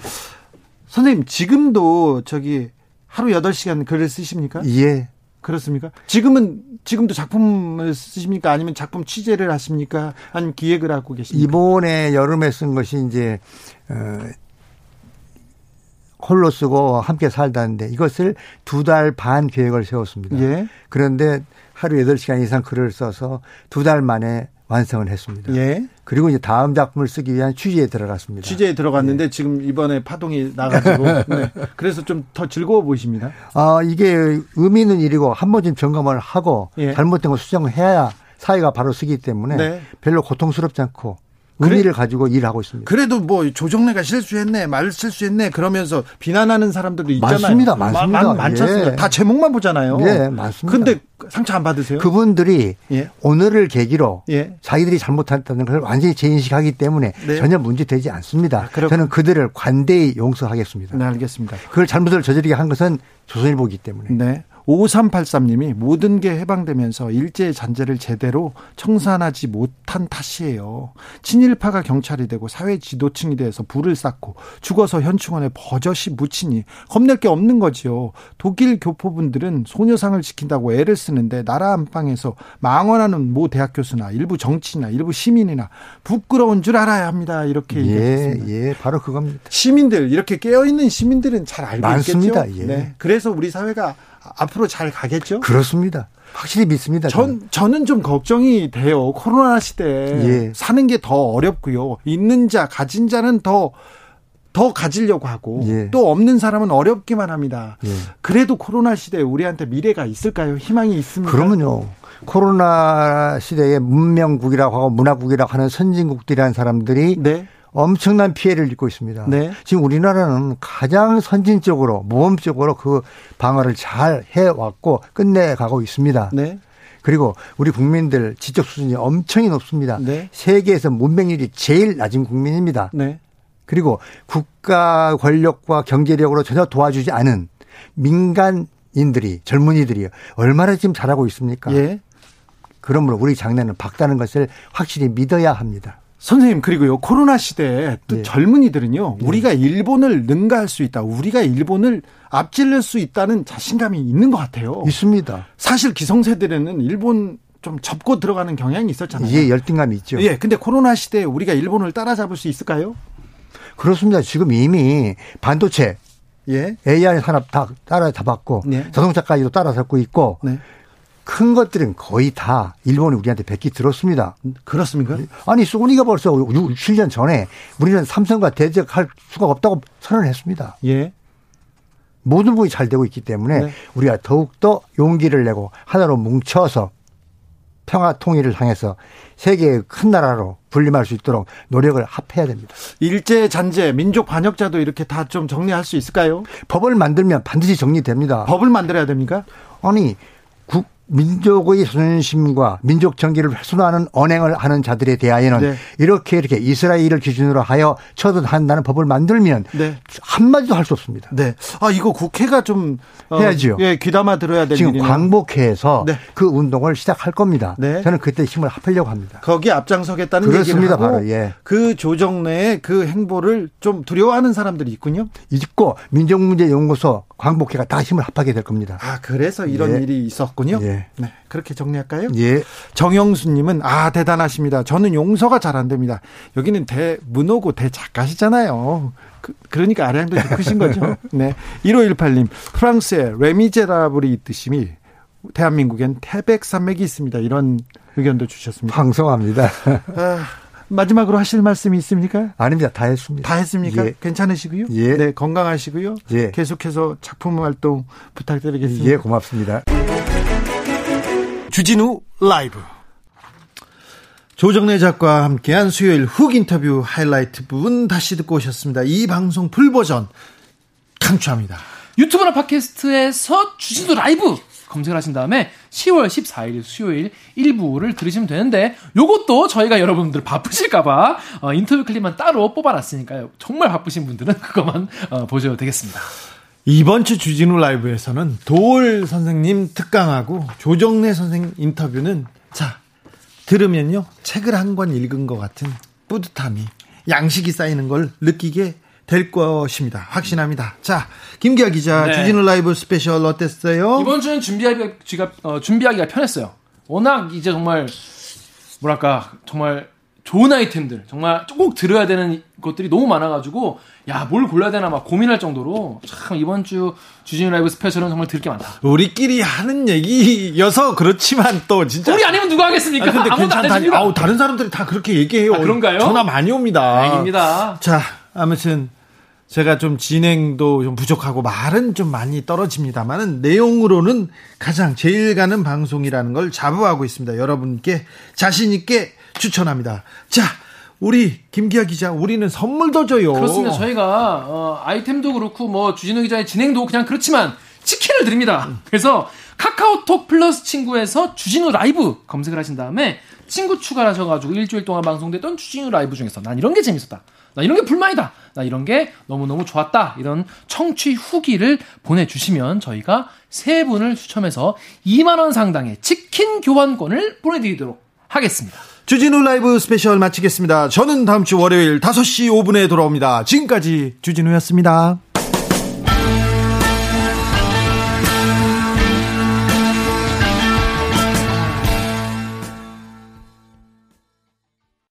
[SPEAKER 1] 선생님 지금도 저기 하루 8시간 글을 쓰십니까?
[SPEAKER 4] 예.
[SPEAKER 1] 그렇습니까? 지금은 지금도 작품을 쓰십니까? 아니면 작품 취재를 하십니까? 아니면 기획을 하고 계십니까?
[SPEAKER 4] 이번에 여름에 쓴 것이 이제 어 홀로 쓰고 함께 살다는데 이것을 두 달 반 계획을 세웠습니다. 예. 그런데 하루 8시간 이상 글을 써서 두 달 만에 완성을 했습니다. 예. 그리고 이제 다음 작품을 쓰기 위한 취재에 들어갔습니다.
[SPEAKER 1] 취재에 들어갔는데 예. 지금 이번에 파동이 나가지고 네. 그래서 좀 더 즐거워 보이십니다.
[SPEAKER 4] 아 이게 의미 있는 일이고 한 번쯤 점검을 하고 예. 잘못된 거 수정을 해야 사회가 바로 쓰기 때문에 네. 별로 고통스럽지 않고 의미를 그래, 가지고 일하고 있습니다.
[SPEAKER 1] 그래도 뭐 조정래가 실수했네, 말 실수했네 그러면서 비난하는 사람들도 있잖아요.
[SPEAKER 4] 맞습니다, 맞습니다.
[SPEAKER 1] 많, 많습니다. 예. 다 제목만 보잖아요.
[SPEAKER 4] 예, 맞습니다.
[SPEAKER 1] 근데 상처 안 받으세요?
[SPEAKER 4] 그분들이 예. 오늘을 계기로 예. 자기들이 잘못했다는 걸 완전히 재인식하기 때문에 네. 전혀 문제되지 않습니다. 아, 저는 그들을 관대히 용서하겠습니다.
[SPEAKER 1] 네, 알겠습니다.
[SPEAKER 4] 그걸 잘못을 저지르게 한 것은 조선일보기 때문에.
[SPEAKER 1] 네. 5383님이 모든 게 해방되면서 일제의 잔재를 제대로 청산하지 못한 탓이에요. 친일파가 경찰이 되고 사회 지도층이 돼서 불을 쌓고 죽어서 현충원에 버젓이 묻히니 겁낼 게 없는 거지요. 독일 교포분들은 소녀상을 지킨다고 애를 쓰는데 나라 안방에서 망언하는 모 대학 교수나 일부 정치나 일부 시민이나 부끄러운 줄 알아야 합니다. 이렇게 예, 얘기했습니다.
[SPEAKER 4] 예, 바로 그겁니다.
[SPEAKER 1] 시민들 이렇게 깨어 있는 시민들은 잘 알고 많습니다. 있겠죠. 예. 네. 그래서 우리 사회가 앞으로 잘 가겠죠?
[SPEAKER 4] 그렇습니다. 확실히 믿습니다.
[SPEAKER 1] 전 저는 좀 걱정이 돼요. 코로나 시대 예. 사는 게 더 어렵고요. 있는 자 가진 자는 더 더 가지려고 하고 예. 또 없는 사람은 어렵기만 합니다. 예. 그래도 코로나 시대에 우리한테 미래가 있을까요? 희망이 있습니까?
[SPEAKER 4] 그러면요. 코로나 시대에 문명국이라고 하고 문화국이라고 하는 선진국들이라는 사람들이 네. 엄청난 피해를 입고 있습니다. 네. 지금 우리나라는 가장 선진적으로 모범적으로 그 방어를 잘 해왔고 끝내가고 있습니다. 네. 그리고 우리 국민들 지적 수준이 엄청이 높습니다. 네. 세계에서 문맹률이 제일 낮은 국민입니다. 네. 그리고 국가 권력과 경제력으로 전혀 도와주지 않은 민간인들이 젊은이들이 얼마나 지금 잘하고 있습니까? 예. 그러므로 우리 장래는 밝다는 것을 확실히 믿어야 합니다.
[SPEAKER 1] 선생님 그리고요 코로나 시대에 또 네. 젊은이들은요 네. 우리가 일본을 능가할 수 있다 우리가 일본을 앞질릴 수 있다는 자신감이 있는 것 같아요
[SPEAKER 4] 있습니다
[SPEAKER 1] 사실 기성세대는 일본 좀 접고 들어가는 경향이 있었잖아요
[SPEAKER 4] 예 열등감이 있죠
[SPEAKER 1] 예 근데 코로나 시대에 우리가 일본을 따라잡을 수 있을까요
[SPEAKER 4] 그렇습니다 지금 이미 반도체 예. AI 산업 다 따라잡았고 네. 자동차까지도 따라잡고 있고 네. 큰 것들은 거의 다 일본이 우리한테 뱉기 들었습니다.
[SPEAKER 1] 그렇습니까?
[SPEAKER 4] 아니, 소니가 벌써 6, 7년 전에 우리는 삼성과 대적할 수가 없다고 선언을 했습니다. 예. 모든 부분이 잘 되고 있기 때문에 네. 우리가 더욱더 용기를 내고 하나로 뭉쳐서 평화 통일을 향해서 세계의 큰 나라로 분림할 수 있도록 노력을 합해야 됩니다.
[SPEAKER 1] 일제 잔재, 민족 반역자도 이렇게 다 좀 정리할 수 있을까요?
[SPEAKER 4] 법을 만들면 반드시 정리됩니다.
[SPEAKER 1] 법을 만들어야 됩니까?
[SPEAKER 4] 아니 국 민족의 자존심과 민족 정기를 훼손하는 언행을 하는 자들에 대하여는 네. 이렇게 이렇게 이스라엘을 기준으로 하여 처단한다는 법을 만들면 네. 한마디도 할 수 없습니다.
[SPEAKER 1] 네. 아 이거 국회가 좀
[SPEAKER 4] 어, 해야지요.
[SPEAKER 1] 예, 귀담아 들어야 될
[SPEAKER 4] 지금. 광복회에서 네. 그 운동을 시작할 겁니다. 네. 저는 그때 힘을 합하려고 합니다.
[SPEAKER 1] 거기 앞장서겠다는 그렇습니다. 바로, 예. 그 조정 내에 그 행보를 좀 두려워하는 사람들이 있군요.
[SPEAKER 4] 있고 민족문제연구소 광복회가 다 힘을 합하게 될 겁니다.
[SPEAKER 1] 아 그래서 이런 예. 일이 있었군요.
[SPEAKER 4] 예.
[SPEAKER 1] 네. 그렇게 정리할까요?
[SPEAKER 4] 예.
[SPEAKER 1] 정영수님은 아 대단하십니다. 저는 용서가 잘 안 됩니다. 여기는 대문호고 대작가시잖아요. 그, 러니까 아량도 크신 거죠. 네. 1518님 프랑스에 레미제라블이 있듯이 대한민국엔 태백산맥이 있습니다. 이런 의견도 주셨습니다.
[SPEAKER 4] 방송합니다.
[SPEAKER 1] 아, 마지막으로 하실 말씀이 있습니까?
[SPEAKER 4] 아닙니다. 다 했습니다.
[SPEAKER 1] 다 했습니까? 예. 괜찮으시고요?
[SPEAKER 4] 예.
[SPEAKER 1] 네, 건강하시고요.
[SPEAKER 4] 예.
[SPEAKER 1] 계속해서 작품 활동 부탁드리겠습니다.
[SPEAKER 4] 예, 고맙습니다.
[SPEAKER 1] 주진우 라이브. 조정래 작가와 함께한 수요일 훅 인터뷰 하이라이트 부분 다시 듣고 오셨습니다. 이 방송 풀버전 강추합니다.
[SPEAKER 2] 유튜브나 팟캐스트에서 주진우 라이브 검색을 하신 다음에 10월 14일 수요일 1부를 들으시면 되는데 요것도 저희가 여러분들 바쁘실까봐 어, 인터뷰 클립만 따로 뽑아놨으니까요. 정말 바쁘신 분들은 그것만 어, 보셔도 되겠습니다.
[SPEAKER 1] 이번 주 주진우 라이브에서는 도올 선생님 특강하고 조정래 선생 인터뷰는 자 들으면요 책을 한 권 읽은 것 같은 뿌듯함이 양식이 쌓이는 걸 느끼게 될 것입니다. 확신합니다. 자, 김기아 기자, 네. 주진우 라이브 스페셜 어땠어요?
[SPEAKER 2] 이번 주는 준비하기가, 어, 준비하기가 편했어요. 워낙 이제 정말, 뭐랄까, 정말 좋은 아이템들, 정말 꼭 들어야 되는 것들이 너무 많아가지고, 야, 뭘 골라야 되나 막 고민할 정도로, 참, 이번 주 주진우 라이브 스페셜은 정말 들을 게 많다.
[SPEAKER 1] 우리끼리 하는 얘기여서 그렇지만 또 진짜.
[SPEAKER 2] 우리 아니면 누가 하겠습니까? 아, 근데 괜찮다.
[SPEAKER 1] 아우, 다른 사람들이 다 그렇게 얘기해요.
[SPEAKER 2] 아, 그런가요?
[SPEAKER 1] 전화 많이 옵니다.
[SPEAKER 2] 다행입니다.
[SPEAKER 1] 자, 아무튼 제가 좀 진행도 좀 부족하고 말은 좀 많이 떨어집니다만은 내용으로는 가장 제일 가는 방송이라는 걸 자부하고 있습니다. 여러분께 자신 있게 추천합니다. 자, 우리 김기아 기자, 우리는 선물도 줘요.
[SPEAKER 2] 그렇습니다. 저희가 어, 아이템도 그렇고 뭐 주진우 기자의 진행도 그냥 그렇지만 치킨을 드립니다. 그래서 카카오톡 플러스 친구에서 주진우 라이브 검색을 하신 다음에 친구 추가를 하셔가지고 일주일 동안 방송됐던 주진우 라이브 중에서 난 이런 게 재밌었다. 나 이런 게 불만이다. 나 이런 게 너무너무 좋았다. 이런 청취 후기를 보내주시면 저희가 세 분을 추첨해서 2만원 상당의 치킨 교환권을 보내드리도록 하겠습니다.
[SPEAKER 1] 주진우 라이브 스페셜 마치겠습니다. 저는 다음 주 월요일 5시 5분에 돌아옵니다. 지금까지 주진우였습니다.